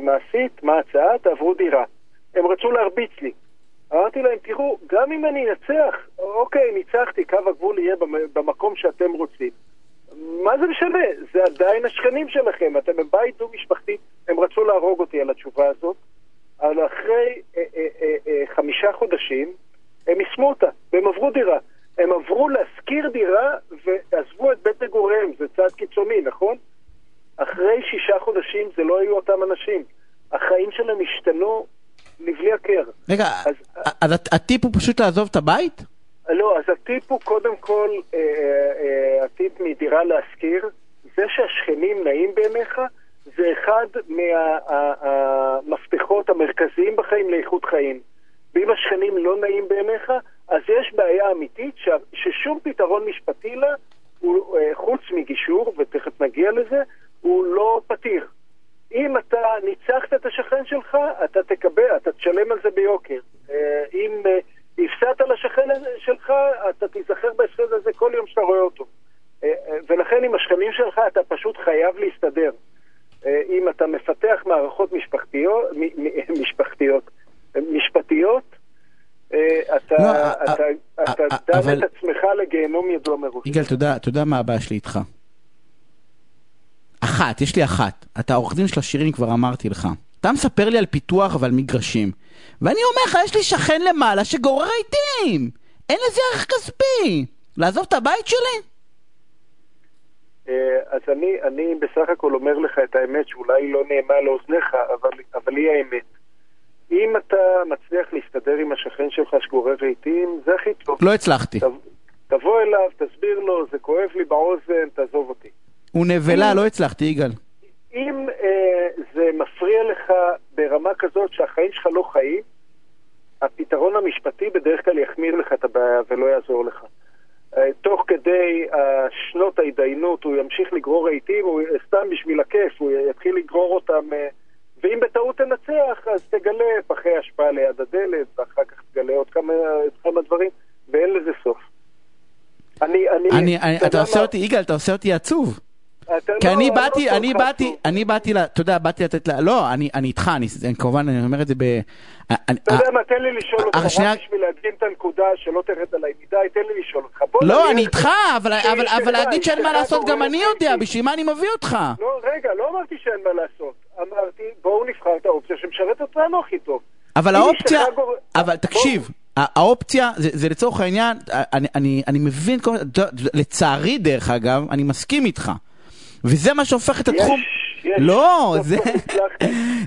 מעשית, מה ההצעה? תעברו דירה. הם רצו להרביץ לי. אמרתי להם, תראו, גם אם אני אנצח, אוקיי, ניצחתי, קו הגבול יהיה במ- במקום שאתם רוצים. מה זה משנה? זה עדיין השכנים שלכם, אתם בבית דו-משפחתי, הם רצו להרוג אותי על התשובה הזאת. אבל אחרי אה, אה, אה, אה, חמישה חודשים, הם יישמו אותה, והם עברו דירה. הם עברו להשכיר דירה ועזבו את בית מגוריהם, זה צעד קיצוני, נכון? אחרי שישה חודשים זה לא היו אותם אנשים. החיים שלהם השתנו לבלי הכר. רגע, אז- אז הט- הטיפ הוא פשוט לעזוב את הבית? לא, אז הטיפ הוא קודם כל, אה, אה, הטיפ מדירה להשכיר, זה שהשכנים נעים בעיניך, זה אחד מהמפתחות המרכזיים בחיים לאיכות חיים. ואם השכנים לא נעים בעיניך, אז יש בעיה אמיתית ש, ששום פתרון משפטי לה, הוא, אה, חוץ מגישור, ותכף נגיע לזה, הוא לא פתיר. אם אתה ניצחת את השכן שלך, אתה תקבל, אתה תשלם על זה ביוקר. אה, אם אה, הפסדת לשכן שלך, אתה תיזכר בהפסד הזה כל יום שאתה רואה אותו. אה, ולכן עם השכנים שלך אתה פשוט חייב להסתדר. אם אתה מפתח מערכות משפחתיות, משפחתיות, משפטיות, אתה, לא, אתה, אה, אתה אה, דן אבל- את עצמך לגיהנום ידוע מראש. יגאל, אתה אתה יודע מה הבעיה שלי איתך? אחת, יש לי אחת. אתה עורך דין של השירים, כבר אמרתי לך. אתה מספר לי על פיתוח ועל מגרשים. ואני אומר לך, יש לי שכן למעלה שגורר רהיטים. אין לזה ערך כספי. לעזוב את הבית שלי? אה, אז אני, אני בסך הכל אומר לך את האמת שאולי לא נעימה לאוזניך, אבל, אבל היא האמת. אם אתה מצליח להסתדר עם השכן שלך שגורר רהיטים, זה הכי טוב. לא הצלחתי. תב, תבוא אליו, תסביר לו, זה כואב לי באוזן, תעזוב אותי. הוא נבלה, לא הצלחתי, יגאל. אם אה, זה מפריע לך ברמה כזאת שהחיים שלך לא חיים, הפתרון המשפטי בדרך כלל יחמיר לך את הבעיה ולא יעזור לך. אה, תוך כדי אה, שנות ההתדיינות הוא ימשיך לגרור רהיטים, סתם בשביל הכיף, הוא יתחיל לגרור אותם, אה, ואם בטעות תנצח, אז תגלה פחי אשפה ליד הדלת, ואחר כך תגלה עוד כמה, כמה דברים, ואין לזה סוף. אני, אני, אני, אתה עושה? אותי, יגאל, אתה עושה אותי עצוב. כי לא, אני לא באתי, אני באתי. אני באתי, אתה יודע, באתי לתת לה, לא, אני איתך, אני כמובן, אני אומר את זה ב... אני- אתה יודע מה, תן לי לשאול אותך, אה. רק בשביל להדגים את הנקודה שלא תרד עליי מדי, תן לי לשאול אותך. לא, אני איתך, אבל להגיד שאין מה לעשות, גם אני יודע. בשביל מה אני מביא אותך? לא, רגע, לא אמרתי שאין מה לעשות. אמרתי, בואו נבחר את האופציה שמשרת אותנו הכי טוב. אבל האופציה, אבל תקשיב, האופציה, זה זה לצורך העניין, אני- אני אני מבין, לצערי דרך אגב, אני מסכים איתך. וזה מה שהופך את התחום, יש, יש. לא, סוף זה.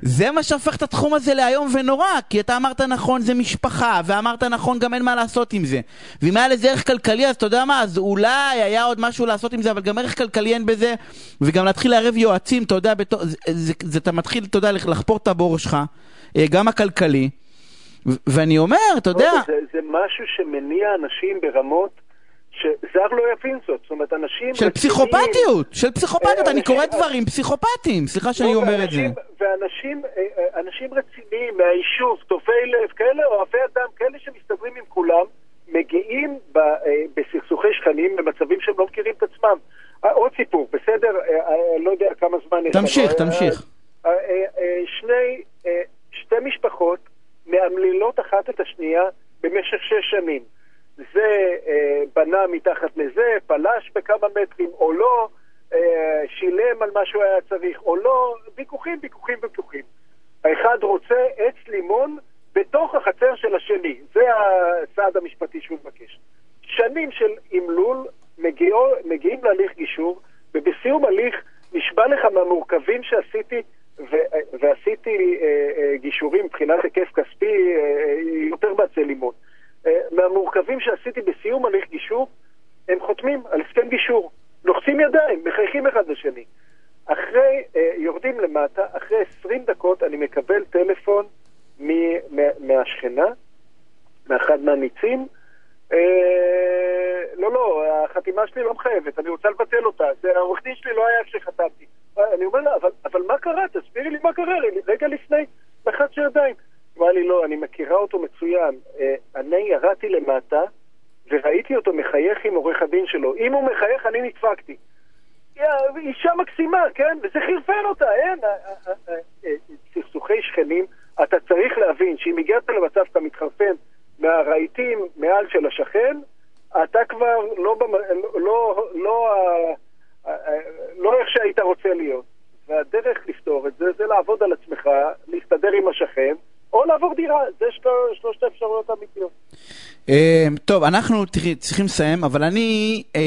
זה מה שהופך את התחום הזה לאיום ונורא, כי אתה אמרת נכון זה משפחה, ואמרת נכון גם אין מה לעשות עם זה. ואם היה לזה ערך כלכלי אז אתה יודע מה, אז אולי היה עוד משהו לעשות עם זה, אבל גם ערך כלכלי אין בזה, וגם להתחיל לערב יועצים, אתה יודע, בתור, זה, זה, זה, אתה מתחיל, אתה יודע, לחפור את הבור שלך, אה, גם הכלכלי, ו- ואני אומר, אתה יודע, זה, זה משהו שמניע אנשים ברמות שזר לא יבין זאת. זאת אומרת, אנשים... של רציניים- פסיכופתיות, של פסיכופתיות, אה, אני קורא דברים פסיכופתיים, סליחה שאני לא, אומר את זה. ואנשים- ואנשים אה, אה, אנשים רציניים מהיישוב, טובי לב, כאלה אוהבי אדם, כאלה שמסתדרים עם כולם, מגיעים ב- בסכסוכי שכנים למצבים שהם לא מכירים את עצמם. עוד סיפור, בסדר? לא יודע כמה זמן... תמשיך, אה, תמשיך. שני, שתי משפחות מאמללות אחת את השנייה במשך שש שנים. זה אה, בנה מתחת לזה, פלש בכמה מטרים או לא, אה, שילם על מה שהוא היה צריך או לא, ויכוחים, ויכוחים, ויכוחים. האחד רוצה עץ לימון בתוך החצר של השני, זה הצעד המשפטי שהוא מבקש. שנים של אמלול מגיעו, מגיעים להליך גישור, ובסיום הליך נשבע לך מהמורכבים שעשיתי, ו, ועשיתי אה, אה, גישורים מבחינת היקף כספי אה, יותר מעצי לימון. אה, מהמורכבים שעשיתי בסיום הליך גישור, הם חותמים על הסכם גישור, לוחצים ידיים, מחייכים אחד לשני. אחרי, אה, יורדים למטה, אחרי 20 דקות אני מקבל טלפון מ- מה- מהשכנה, מאחד מהניצים, אה, לא, לא, החתימה שלי לא מחייבת, אני רוצה לבטל אותה. העורך דין שלי לא היה כשחתמתי. אני אומר לה, אבל, אבל מה קרה? תסבירי לי מה קרה. רגע לפני, לחץ ידיים. אמרה לי, לא, אני מכירה אותו מצוין. אה, אני ירדתי למטה וראיתי אותו מחייך עם עורך הדין שלו. אם הוא מחייך, אני נדפקתי. אישה מקסימה, כן? וזה חרפן אותה, אין. אה, אה, סכסוכי שכנים, אתה צריך להבין שאם הגעת למצב שאתה מתחרפן מהרהיטים מעל של השכן, אתה כבר לא. לא, לא, לא איך שהיית רוצה להיות. והדרך לפתור את זה, זה לעבוד על עצמך, להסתדר עם השכן, או לעבור דירה. זה של... שלושת האפשרויות האמיתיות. אה, טוב, אנחנו צריכים לסיים, אבל אני, אה,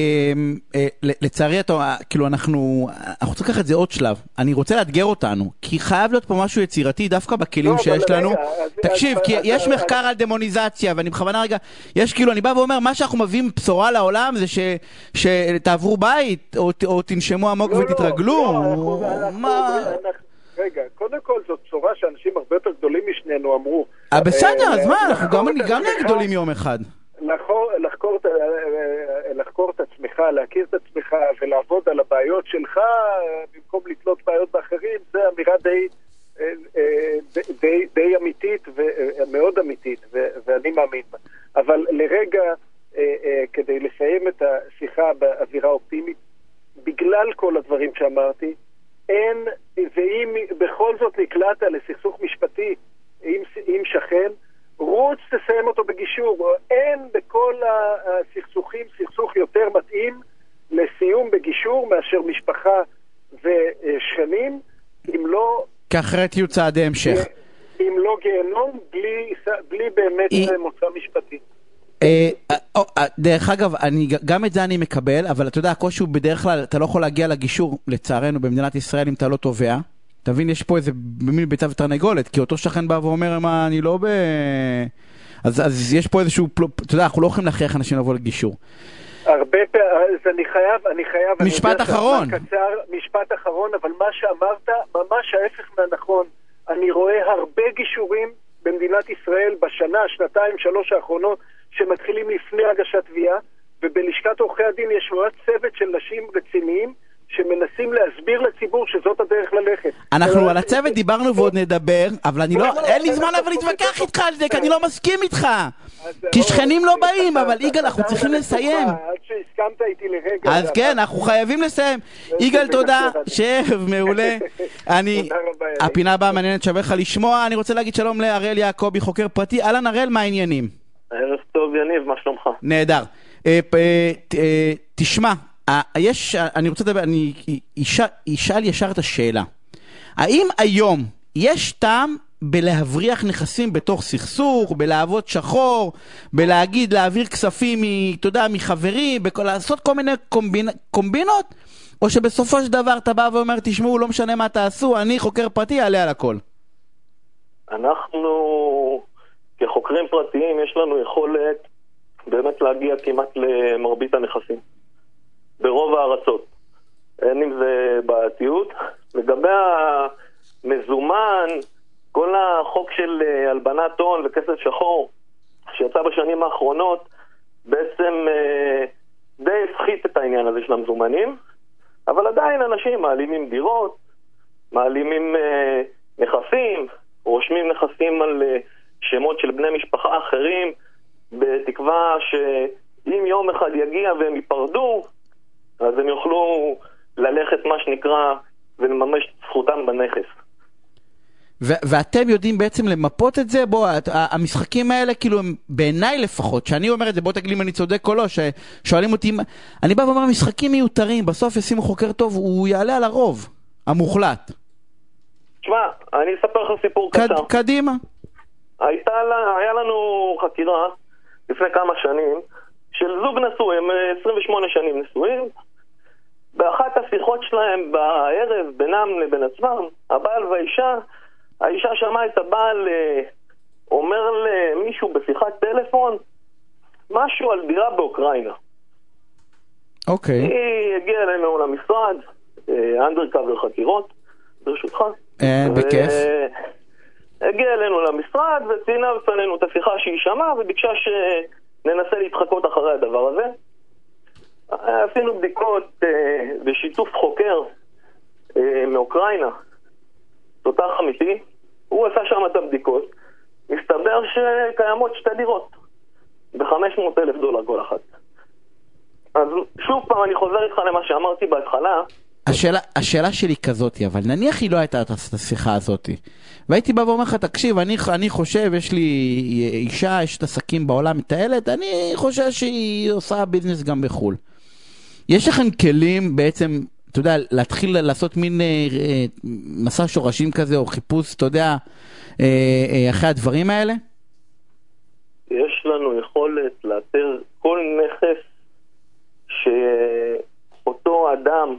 אה, לצערי, אתה, אה, כאילו, אנחנו, אנחנו צריכים לקחת את זה עוד שלב. אני רוצה לאתגר אותנו, כי חייב להיות פה משהו יצירתי דווקא בכלים לא, שיש לנו. אז- תקשיב, אז- כי יש מחקר על דמוניזציה, ואני בכוונה רגע, יש כאילו, אני בא ואומר, מה שאנחנו מביאים בשורה לעולם זה ש- שתעברו בית, או תנשמו עמוק לא, לא, ותתרגלו. לא, מה... אנחנו- רגע, קודם כל זאת צורה שאנשים הרבה יותר גדולים משנינו אמרו. אה, בסדר, אה, אז מה, אנחנו גם נהיה גדולים יום אחד. לחקור, לחקור, את ה- אה, לחקור את עצמך, להכיר את עצמך ולעבוד על הבעיות שלך אה, במקום לתלות בעיות באחרים, זו אמירה די, אה, אה, די- די, די אמיתית ומאוד אמיתית, ו- ואני מאמין בה. אבל לרגע, אה, אה, כדי לסיים את השיחה באווירה אופטימית, בגלל כל הדברים שאמרתי, אין, ואם בכל זאת נקלעת לסכסוך משפטי עם, עם שכן, רוץ תסיים אותו בגישור. אין בכל הסכסוכים סכסוך יותר מתאים לסיום בגישור מאשר משפחה ושכנים, אם לא, כאחרת יהיו צעדי המשך. אם לא גיהנום, בלי, בלי באמת היא- מוצא משפטי. אה, אה, אה, דרך אגב, אני, גם את זה אני מקבל, אבל אתה יודע, הקושי הוא בדרך כלל, אתה לא יכול להגיע לגישור, לצערנו, במדינת ישראל אם אתה לא תובע. אתה מבין, יש פה איזה מין ביצה ותרנגולת, כי אותו שכן בא ואומר, מה, אני לא ב... אז, אז יש פה איזשהו, אתה יודע, אנחנו לא יכולים להכריח אנשים לבוא לגישור. הרבה פעמים, אז אני חייב, אני חייב... אני משפט שהזמן אחרון. קצר, משפט אחרון, אבל מה שאמרת, ממש ההפך מהנכון. אני רואה הרבה גישורים במדינת ישראל בשנה, שנתיים, שלוש האחרונות, שמתחילים לפני הגשת תביעה, ובלשכת עורכי הדין יש ממש צוות של נשים רציניים, שמנסים להסביר לציבור שזאת הדרך ללכת. אנחנו אבל- על הצוות דיברנו ועוד נדבר, אבל אני לא, אין לי זמן אבל להתווכח איתך על זה. כי אני לא מסכים איתך. אז, כי שכנים לא אתה- באים, אבל יגאל, אנחנו צריכים לסיים. עד שהסכמת איתי לרגע. אז כן, אנחנו חייבים לסיים. יגאל, תודה, שב, מעולה. (laughs) אני. הפינה הבאה מעניינת, שווה לך לשמוע. אני רוצה להגיד שלום להראל יעקבי, חוקר פרטי. אהלן הראל, מה העניינים? טוב, יניב, מה שלומך? נהדר. אה, אה, אה, תשמע, יש, אני רוצה לדבר, אני אשאל- ישר את השאלה. האם היום יש טעם בלהבריח נכסים בתוך סכסוך, בלעבוד שחור, בלהגיד, להעביר כספים, אתה יודע, מחברים, בכל, לעשות כל מיני קומבינ, קומבינות, או שבסופו של דבר אתה בא ואומר, תשמעו, לא משנה מה תעשו, אני חוקר פרטי, אעלה על הכל. אנחנו, כחוקרים פרטיים, יש לנו יכולת באמת להגיע כמעט למרבית הנכסים. ברוב הארצות. אין עם זה בעייתיות. לגבי המזומן, כל החוק של אה, הלבנת הון וכסף שחור שיצא בשנים האחרונות, בעצם אה, די הפחית את העניין הזה של המזומנים, אבל עדיין אנשים מעלימים דירות, מעלימים אה, נכסים, רושמים נכסים על שמות של בני משפחה אחרים, בתקווה שאם יום אחד יגיע והם ייפרדו, אז הם יוכלו ללכת, מה שנקרא, ולממש את זכותם בנכס. ו- ואתם יודעים בעצם למפות את זה? בוא, המשחקים האלה, כאילו, הם בעיניי לפחות, שאני אומר את זה, בוא תגיד לי אם אני צודק או לא, ששואלים אותי, אני בא ואומר, משחקים מיותרים, בסוף ישימו חוקר טוב, הוא יעלה על הרוב, המוחלט. תשמע, אני אספר לך סיפור קצר. קדימה. הייתה היה לנו חקירה לפני כמה שנים של זוג נשוי, הם אה, 28 שנים נשואים. באחת השיחות שלהם בערב בינם לבין עצמם, הבעל והאישה, האישה שמעה את הבעל אה, אומר למישהו בשיחת טלפון משהו על דירה באוקראינה. אוקיי. היא הגיעה אלינו למשרד, אנדרקאבר חקירות, ברשותך. אה, בכיף. הגיעה אלינו למשרד וציינה בפנינו את השיחה שהיא שמעה וביקשה שננסה להתחקות אחרי הדבר הזה. עשינו בדיקות אה, בשיתוף חוקר אה, מאוקראינה, תותח אמיתי, הוא עשה שם את הבדיקות, מסתבר שקיימות שתי דירות ב-500 אלף דולר כל אחת. אז שוב פעם אני חוזר איתך למה שאמרתי בהתחלה, השאלה, השאלה שלי כזאתי, אבל נניח היא לא הייתה את השיחה הזאתי. והייתי בא ואומר לך, תקשיב, אני, אני חושב, יש לי אישה, יש את עסקים בעולם, מטיילת, אני חושב שהיא עושה ביזנס גם בחו"ל. יש לכם כלים בעצם, אתה יודע, להתחיל לעשות מין אה, אה, מסע שורשים כזה, או חיפוש, אתה יודע, אה, אה, אחרי הדברים האלה? יש לנו יכולת לאתר כל נכס שאותו אדם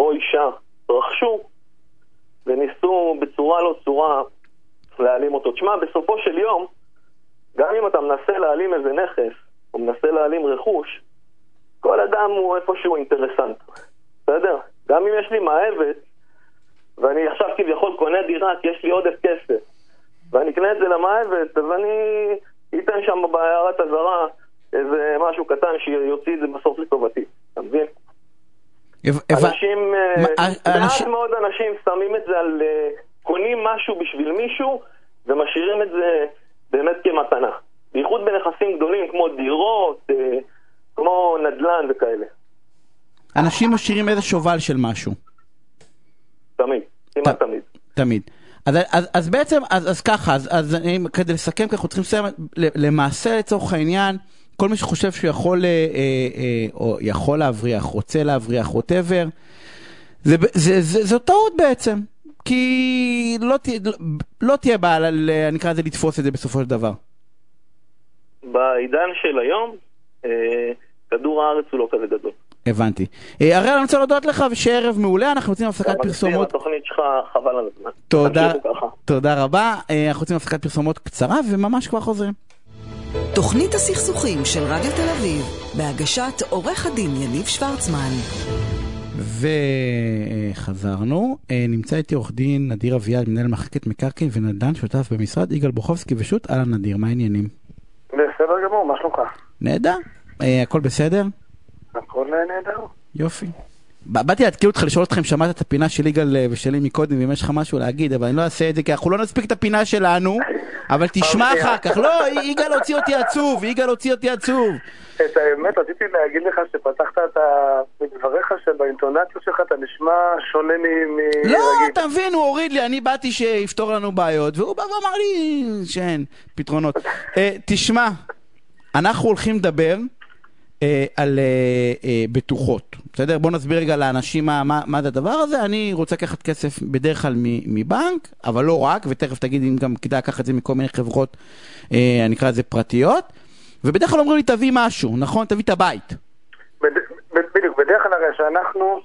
או אישה רכשו וניסו בצורה לא צורה להעלים אותו. תשמע, בסופו של יום, גם אם אתה מנסה להעלים איזה נכס, או מנסה להעלים רכוש, כל אדם הוא איפשהו אינטרסנט, בסדר? גם אם יש לי מאהבת, ואני עכשיו כביכול קונה דירה כי יש לי עודף כסף, ואני אקנה את זה למאהבת, אז אני אתן שם בהערת אזהרה איזה משהו קטן שיוציא את זה בסוף לטובתי, אתה מבין? אנשים, אה, מעט מאוד אנשים שמים את זה על, אה, קונים משהו בשביל מישהו ומשאירים את זה באמת כמתנה. בייחוד בנכסים גדולים כמו דירות, אה, כמו נדל"ן וכאלה. אנשים משאירים איזה שובל של משהו. תמיד, כמעט תמיד. תמיד. אז, אז, אז בעצם, אז, אז ככה, אז, אז אני, כדי לסכם, ככה, אנחנו צריכים לסיים, למעשה לצורך העניין, כל מי שחושב שהוא יכול, אה, אה, או יכול להבריח, רוצה להבריח, ווטאבר, זה, זה, זה, זו טעות בעצם. כי לא, תה, לא, לא תהיה בעיה, אני אקרא לזה לתפוס את זה בסופו של דבר. בעידן של היום, אה, כדור הארץ הוא לא כזה גדול. הבנתי. אה, הראל, אני רוצה להודות לך ושערב מעולה, אנחנו רוצים הפסקת פרסומות. התוכנית שלך חבל על הזמן. תודה, תודה רבה. אה, אנחנו רוצים הפסקת פרסומות קצרה וממש כבר חוזרים. תוכנית הסכסוכים של רדיו תל אביב, בהגשת עורך הדין יניב שוורצמן. וחזרנו, נמצא איתי עורך דין נדיר אביעד, מנהל מחלקת מקרקעין ונדל"ן, שותף במשרד יגאל בוכובסקי ושות', אהלן נדיר, מה העניינים? בסדר גמור, מה שלומך? נהדר, הכל בסדר? הכל נהדר. יופי. באתי להתקיל אותך לשאול אותך אם שמעת את הפינה של יגאל ושלי מקודם, ואם יש לך משהו להגיד, אבל אני לא אעשה את זה, כי אנחנו לא נספיק את הפינה שלנו, אבל תשמע אחר כך. לא, יגאל הוציא אותי עצוב, יגאל הוציא אותי עצוב. את האמת, רציתי להגיד לך שפתחת את דבריך שבאינטונציה שלך אתה נשמע שונה מ... לא, אתה מבין, הוא הוריד לי, אני באתי שיפתור לנו בעיות, והוא בא ואמר לי שאין פתרונות. תשמע, אנחנו הולכים לדבר אה, על אה, אה, בטוחות, בסדר? בוא נסביר רגע לאנשים מה, זה הדבר הזה. אני רוצה לקחת כסף בדרך כלל מבנק, אבל לא רק, ותכף תגיד אם גם כדאי לקחת את זה מכל מיני חברות, אה, אני אקרא לזה פרטיות, ובדרך כלל אומרים לי תביא משהו, נכון? תביא את הבית. בדיוק, בדרך כלל הרי שאנחנו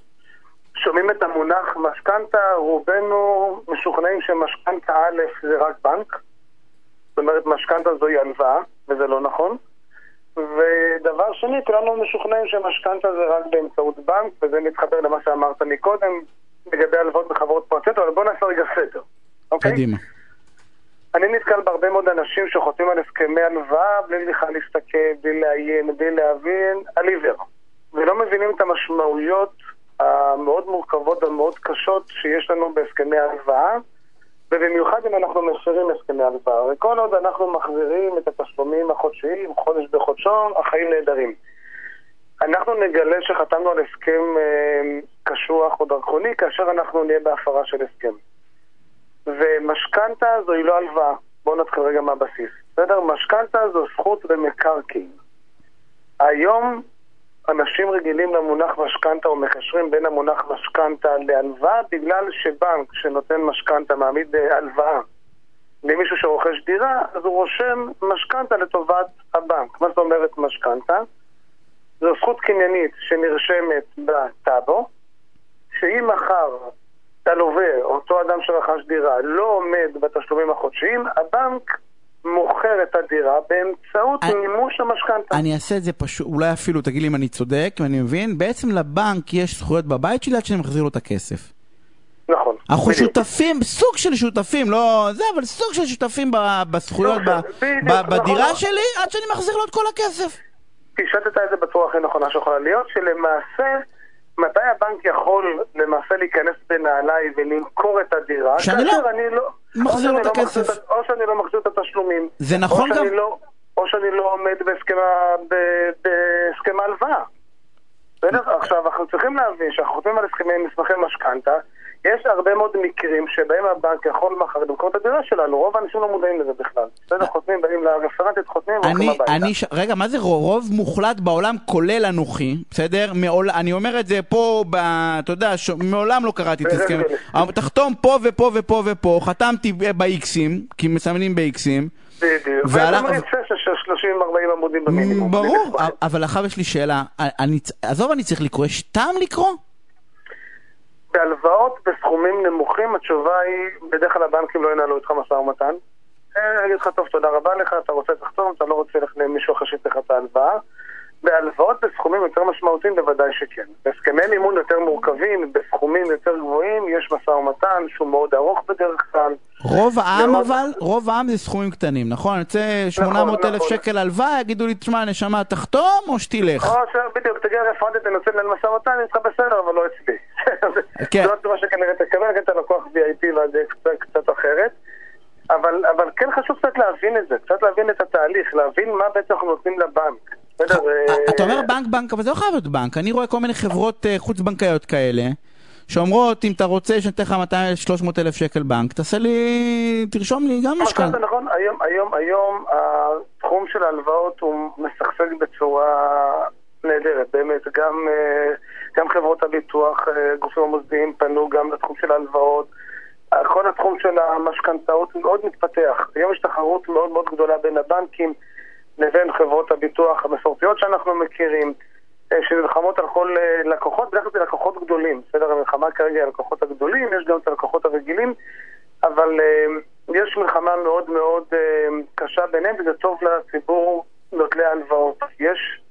שומעים את המונח משכנתה, רובנו משוכנעים שמשכנתה א' זה רק בנק. זאת אומרת, משכנתה זוהי הלוואה, וזה לא נכון. ודבר שני, כולנו משוכנעים שמשכנתה זה רק באמצעות בנק, וזה מתחבר למה שאמרת מקודם לגבי הלוואות בחברות פרטיות, אבל בוא נעשה רגע סדר, אוקיי? קדימה. אני נתקל בהרבה מאוד אנשים שחותמים על הסכמי הלוואה בלי בכלל להסתכל, בלי לעיין, בלי להבין, על עיוור. ולא מבינים את המשמעויות המאוד מורכבות והמאוד קשות שיש לנו בהסכמי הלוואה, ובמיוחד אם אנחנו מפרים הסכמי הלוואה. וכל עוד אנחנו מחזירים את התשלומים החודשיים, חודש בחודשו, החיים נהדרים. אנחנו נגלה שחתמנו על הסכם אה, קשוח או דרכוני כאשר אנחנו נהיה בהפרה של הסכם. ומשכנתה זוהי לא הלוואה. בואו נתחיל רגע מהבסיס. בסדר? משכנתה זו זכות במקרקעין. היום אנשים רגילים למונח משכנתה או מקשרים בין המונח משכנתה להלוואה בגלל שבנק שנותן משכנתה מעמיד אה, הלוואה למישהו שרוכש דירה, אז הוא רושם משכנתה לטובת הבנק. מה זאת אומרת משכנתה? זו זכות קניינית שנרשמת בטאבו, שאם מחר הלווה, אותו אדם שרכש דירה, לא עומד בתשלומים החודשיים, הבנק מוכר את הדירה באמצעות אני- מימוש המשכנתה. אני אעשה את זה פשוט, אולי אפילו תגיד לי אם אני צודק, ואני מבין, בעצם לבנק יש זכויות בבית שלי עד שאני מחזיר לו את הכסף. נכון. אנחנו בדיוק. שותפים, סוג של שותפים, לא זה, אבל סוג של שותפים ב- בזכויות ב- בדיוק, ב- בדירה נכון. שלי עד שאני מחזיר לו את כל הכסף. פישטת את זה בצורה הכי נכונה שיכולה להיות, שלמעשה, מתי הבנק יכול למעשה להיכנס בנעליי ולמכור את הדירה? שאני לא אני לא... מחזיר לו את לא מחזיר הכסף. או שאני לא מחזיר את התשלומים. זה נכון גם- לא, או שאני לא עומד בהסכם ההלוואה. בסדר? עכשיו, אנחנו צריכים להבין שאנחנו חותמים על הסכמי מסמכי משכנתה, יש הרבה מאוד מקרים שבהם הבנק יכול מחר למכור את הדירה שלנו, רוב האנשים לא מודעים לזה בכלל. בסדר? חותמים, באים לרפרנטית, חותמים והולכים אני, הביתה. אני, ש... רגע, מה זה רוב? רוב מוחלט בעולם, כולל אנוכי, בסדר? מעול... אני אומר את זה פה, ב... אתה יודע, ש... מעולם לא קראתי את ברגע הסכם. זה. אבל תחתום פה ופה ופה ופה, חתמתי ב-Xים, כי מסמנים ב-Xים. בדיוק. והלך- והלך... של 30-40 עמודים במינימום. ברור, אבל עכשיו יש לי שאלה. אני... עזוב, אני צריך לקרוא, יש טעם לקרוא? בהלוואות בסכומים נמוכים, התשובה היא, בדרך כלל הבנקים לא ינהלו איתך משא ומתן. אה, אני אגיד לך, טוב, תודה רבה לך, אתה רוצה לחתום, אתה לא רוצה ללכת למישהו אחר שייתן לך את ההלוואה. בהלוואות בסכומים יותר משמעותיים בוודאי שכן. בהסכמי מימון יותר מורכבים, בסכומים יותר גבוהים, יש משא ומתן שהוא מאוד ארוך בדרך כלל. רוב העם מאוד- אבל, רוב העם זה סכומים קטנים, נכון? אני יוצא 800 אלף נכון. שקל הלוואה, יגידו לי, תשמע, נשמה, תחתום או שתלך? או. בדיוק, תגיע רפרנטית, תנסה לנהל משא ומתן, אני איתך בסדר, אבל לא אצלי. (laughs) כן. זו התשובה שכנראה תקבל, כי אתה לקוח VIP ואז זה קצת, קצת אחרת. אבל, אבל כן חשוב קצת להבין את זה, קצת להבין את התהליך, להבין מה בעצם אנחנו נותנים לבנק. אה, אתה אומר בנק בנק, אבל זה לא חייב להיות בנק. אני רואה כל מיני חברות אה, חוץ-בנקאיות כאלה, שאומרות, אם אתה רוצה שאני אתן לך 200-300 אלף שקל בנק, תעשה לי, תרשום לי גם משכנתה. משכנתה, נכון, היום, היום, היום התחום של ההלוואות הוא משגשג בצורה נהדרת, באמת, גם, אה, גם חברות הביטוח, גופים המוסדיים פנו גם לתחום של ההלוואות, כל התחום של המשכנתאות מאוד מתפתח, היום יש תחרות מאוד מאוד גדולה בין הבנקים לבין חברות הביטוח המסורתיות שאנחנו מכירים, אה, שנלחמות על כל אה, לקוחות, בדרך כלל זה לקוחות גדולים, בסדר, המלחמה כרגע היא הלקוחות הגדולים, יש גם את הלקוחות הרגילים, אבל אה, יש מלחמה מאוד מאוד קשה ביניהם, וזה טוב לציבור נוטלי ההלוואות. יש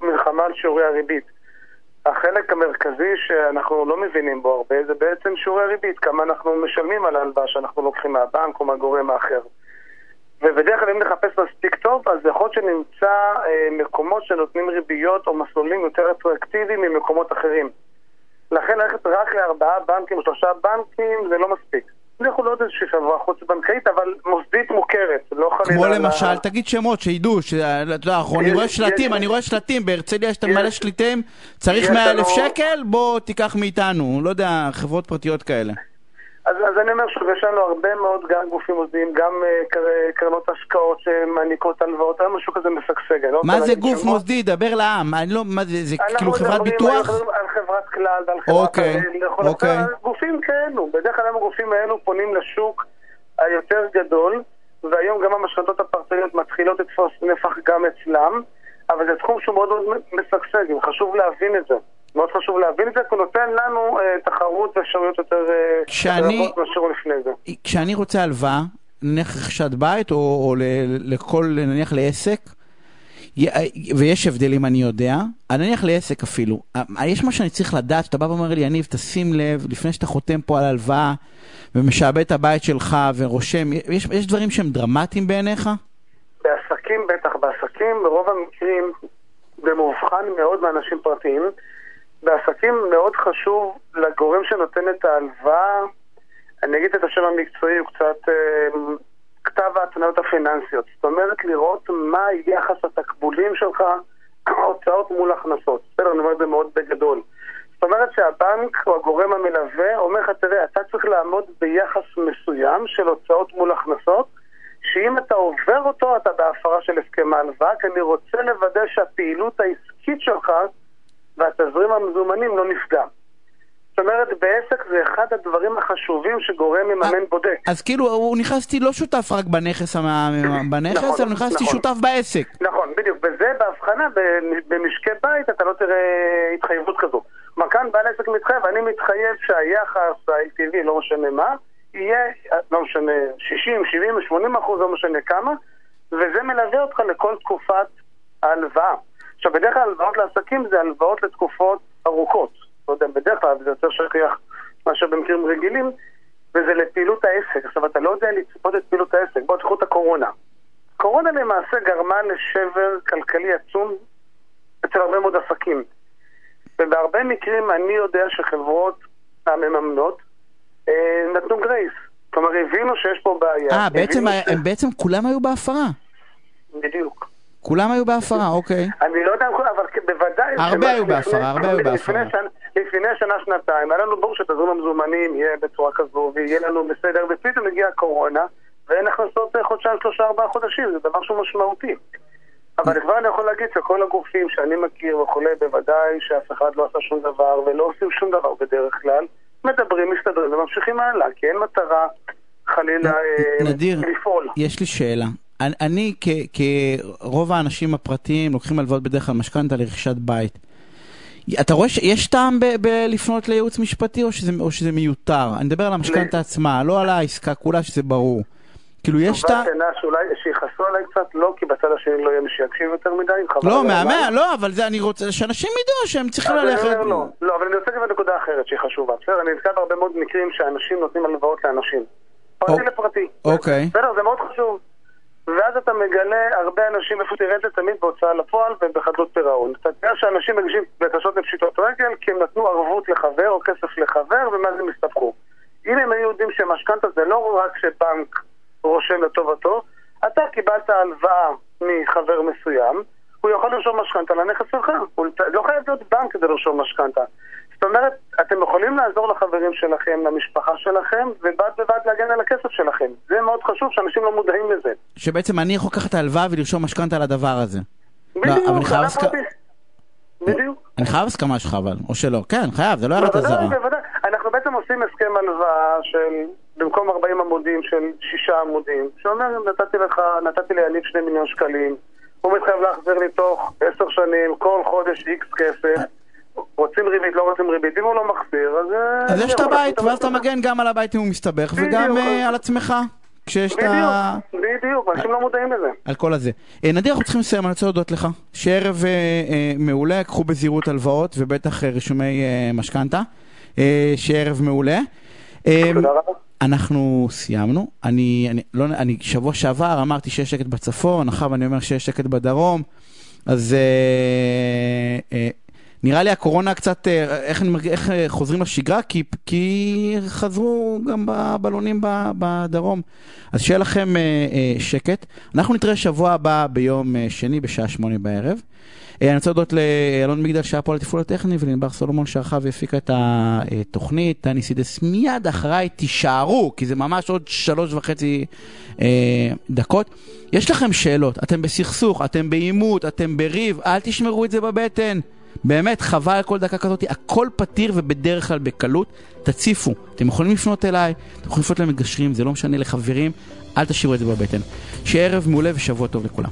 מלחמה על שיעורי הריבית. החלק המרכזי שאנחנו לא מבינים בו הרבה זה בעצם שיעורי הריבית, כמה אנחנו משלמים על ההלוואה שאנחנו לוקחים מהבנק או מהגורם האחר. ובדרך כלל אם נחפש מספיק טוב, אז יכול להיות שנמצא אה, מקומות שנותנים ריביות או מסלולים יותר אטרקטיביים ממקומות אחרים. לכן ללכת רק לארבעה בנקים או שלושה בנקים זה לא מספיק. לכו לעוד איזושהי חברה חוץ-בנקאית, אבל מוסדית מוכרת, לא חלילה... כמו למשל, תגיד שמות, שידעו, שאתה יודע, אני רואה שלטים, יש- אני רואה שלטים, בהרצליה יש את מלא שלטים, צריך יש 100 אלף שקל, בוא תיקח מאיתנו, לא יודע, חברות פרטיות כאלה. אז, אז אני אומר שוב, יש לנו הרבה מאוד גם גופים מוסדיים, גם uh, קר, קרנות השקעות שמעניקות הלוואות, היום משהו כזה משגשג. לא מה זה גוף שמות? מוסדי? דבר לעם. אני לא, מה זה, זה כאילו חברת ביטוח? אנחנו מדברים על חברת כלל ועל חברת... אוקיי, אוקיי. גופים כאלו, בדרך כלל הגופים האלו פונים לשוק היותר גדול, והיום גם המשכנתות הפרטניות מתחילות לתפוס נפח גם אצלם, אבל זה תחום שהוא מאוד מאוד משגשג, חשוב להבין את זה. מאוד חשוב להבין את זה, כי הוא נותן לנו אה, תחרות ואפשרויות יותר אה, רבות מאשר לפני זה. כשאני רוצה הלוואה, נניח רכישת בית, או, או ל, לכל, נניח לעסק, ויש הבדלים אני יודע, נניח לעסק אפילו, אה, יש מה שאני צריך לדעת, שאתה בא ואומר לי, יניב, תשים לב, לפני שאתה חותם פה על הלוואה, ומשעבד את הבית שלך ורושם, יש, יש דברים שהם דרמטיים בעיניך? בעסקים בטח, בעסקים ברוב המקרים, במאובחן מאוד מאנשים פרטיים, בעסקים מאוד חשוב לגורם שנותן את ההלוואה, אני אגיד את השם המקצועי, הוא קצת אה, כתב ההתניות הפיננסיות. זאת אומרת, לראות מה יחס התקבולים שלך, הוצאות מול הכנסות. בסדר, אני אומר את זה מאוד בגדול. זאת אומרת שהבנק או הגורם המלווה אומר לך, תראה, אתה צריך לעמוד ביחס מסוים של הוצאות מול הכנסות, שאם אתה עובר אותו, אתה בהפרה של הסכם ההלוואה, כי אני רוצה לוודא שהפעילות העסקית שלך והתזרים המזומנים לא נפגע. זאת אומרת, בעסק זה אחד הדברים החשובים שגורם מממן אה, בודק. אז כאילו, הוא נכנסתי לא שותף רק בנכס, בנכס נכון, אלא נכנסתי נכון. שותף בעסק. נכון, בדיוק. וזה בהבחנה, במשקי בית אתה לא תראה התחייבות כזו. כלומר, כאן בעל עסק מתחייב, אני מתחייב שהיחס ה-LTV, לא משנה מה, יהיה, לא משנה, 60, 70, 80 אחוז, לא משנה כמה, וזה מלווה אותך לכל תקופת ההלוואה. עכשיו, בדרך כלל הלוואות לעסקים זה הלוואות לתקופות ארוכות. לא יודע, בדרך כלל זה יותר שכיח מאשר במקרים רגילים, וזה לפעילות העסק. עכשיו, אתה לא יודע לצפות את פעילות העסק. בואו תקחו את הקורונה. קורונה למעשה גרמה לשבר כלכלי עצום אצל הרבה מאוד עסקים. ובהרבה מקרים אני יודע שחברות המממנות אה, נתנו גרייס. כלומר, הבינו שיש פה בעיה. אה, בעצם, ש... בעצם כולם היו בהפרה. בדיוק. כולם היו בהפרה, אוקיי. אני לא יודע, אבל בוודאי... הרבה היו בהפרה, הרבה היו בהפרה. לפני שנה-שנתיים, היה לנו ברור שתזרים המזומנים יהיה בצורה כזו, ויהיה לנו בסדר, ופתאום הגיעה הקורונה, ואין הכנסות חודשיים, שלושה, ארבעה חודשים, זה דבר שהוא משמעותי. אבל כבר אני יכול להגיד שכל הגופים שאני מכיר וכולי, בוודאי שאף אחד לא עשה שום דבר, ולא עושים שום דבר בדרך כלל, מדברים, מסתדרים וממשיכים הלאה, כי אין מטרה חלילה נדיר, לפעול. יש לי שאלה. אני, כרוב האנשים הפרטיים, לוקחים הלוואות בדרך כלל משכנתה לרכישת בית. אתה רואה שיש טעם בלפנות לייעוץ משפטי או שזה, או שזה מיותר? אני מדבר על המשכנתה עצמה, לא על העסקה כולה שזה ברור. כאילו יש טעם... תשובה שאולי שיכעסו עליי קצת, לא, כי בצד השני לא יהיה מי שיקשיב יותר מדי. לא, מהמאה, לא, אבל זה אני רוצה שאנשים ידעו שהם צריכים ללכת. לא, לא, אבל אני רוצה גם נקודה אחרת שהיא חשובה. בסדר, אני נתקע בהרבה מאוד מקרים שאנשים נותנים הלוואות לאנשים. פרטי לפרטי. אוקיי. בסדר, זה מאוד חשוב. ואז אתה מגלה הרבה אנשים, איפה תראה את זה תמיד בהוצאה לפועל ובחדלות פירעון. אתה תראה שאנשים מגישים בקשות לפשיטות רגל כי הם נתנו ערבות לחבר או כסף לחבר ומה זה מסתבכו. אם הם היו יודעים שמשכנתה זה לא רק שבנק רושם לטובתו, אתה קיבלת הלוואה מחבר מסוים, הוא יכול לרשום משכנתה לנכס שלך. הוא לא חייב להיות בנק כדי לרשום משכנתה. זאת אומרת, אתם יכולים לעזור לחברים שלכם, למשפחה שלכם, ובד בבד להגן על הכסף שלכם. זה מאוד חשוב שאנשים לא מודעים לזה. שבעצם אני יכול לקחת את ההלוואה ולרשום משכנתה על הדבר הזה. בדיוק, לא, אני חייב הסכמה. בדיוק. אני חייב הסכמה שלך אבל, או שלא. כן, חייב, זה לא הערת אזהרה. בוודאי, בוודאי. אנחנו בעצם עושים הסכם הלוואה של, במקום 40 עמודים של 6 עמודים, שאומר, נתתי לך, נתתי ליניב 2 מיליון שקלים, הוא מתחייב להחזיר לי תוך 10 שנים, כל חודש איקס כסף. רוצים ריבית, לא רוצים ריבית, אם הוא לא מחזיר, אז... אה, אז יש את הבית, ואז אתה מגן גם על הבית אם הוא מסתבך, וגם אה, על עצמך. כשיש את ה... בדיוק, אנשים לא מודעים לזה. על כל הזה. אה, נדיר, אנחנו צריכים לסיים, אני רוצה להודות לך. שערב מעולה, קחו בזהירות הלוואות, ובטח רישומי משכנתה. שערב מעולה. תודה רבה. אנחנו סיימנו. אני, אני, לא, אני שבוע שעבר אמרתי שיש שקט בצפון, אחר ואני אומר שיש שקט בדרום, אז אה, אה, נראה לי הקורונה קצת, אה, איך, איך אה, חוזרים לשגרה? כי, כי חזרו גם בבלונים בדרום. אז שיהיה לכם אה, שקט. אנחנו נתראה שבוע הבא ביום שני בשעה שמונה בערב. אני רוצה להודות לאלון מגדל שהיה פה על התפעול הטכני ולענבר סולומון שערכה והפיקה את התוכנית. טני סידס מיד אחריי תישארו, כי זה ממש עוד שלוש וחצי אה, דקות. יש לכם שאלות, אתם בסכסוך, אתם בעימות, אתם בריב, אל תשמרו את זה בבטן. באמת, חבל כל דקה כזאת, הכל פתיר ובדרך כלל בקלות. תציפו, אתם יכולים לפנות אליי, אתם יכולים לפנות למגשרים, זה לא משנה לחברים, אל תשאירו את זה בבטן. שיהיה ערב מעולה ושבוע טוב לכולם.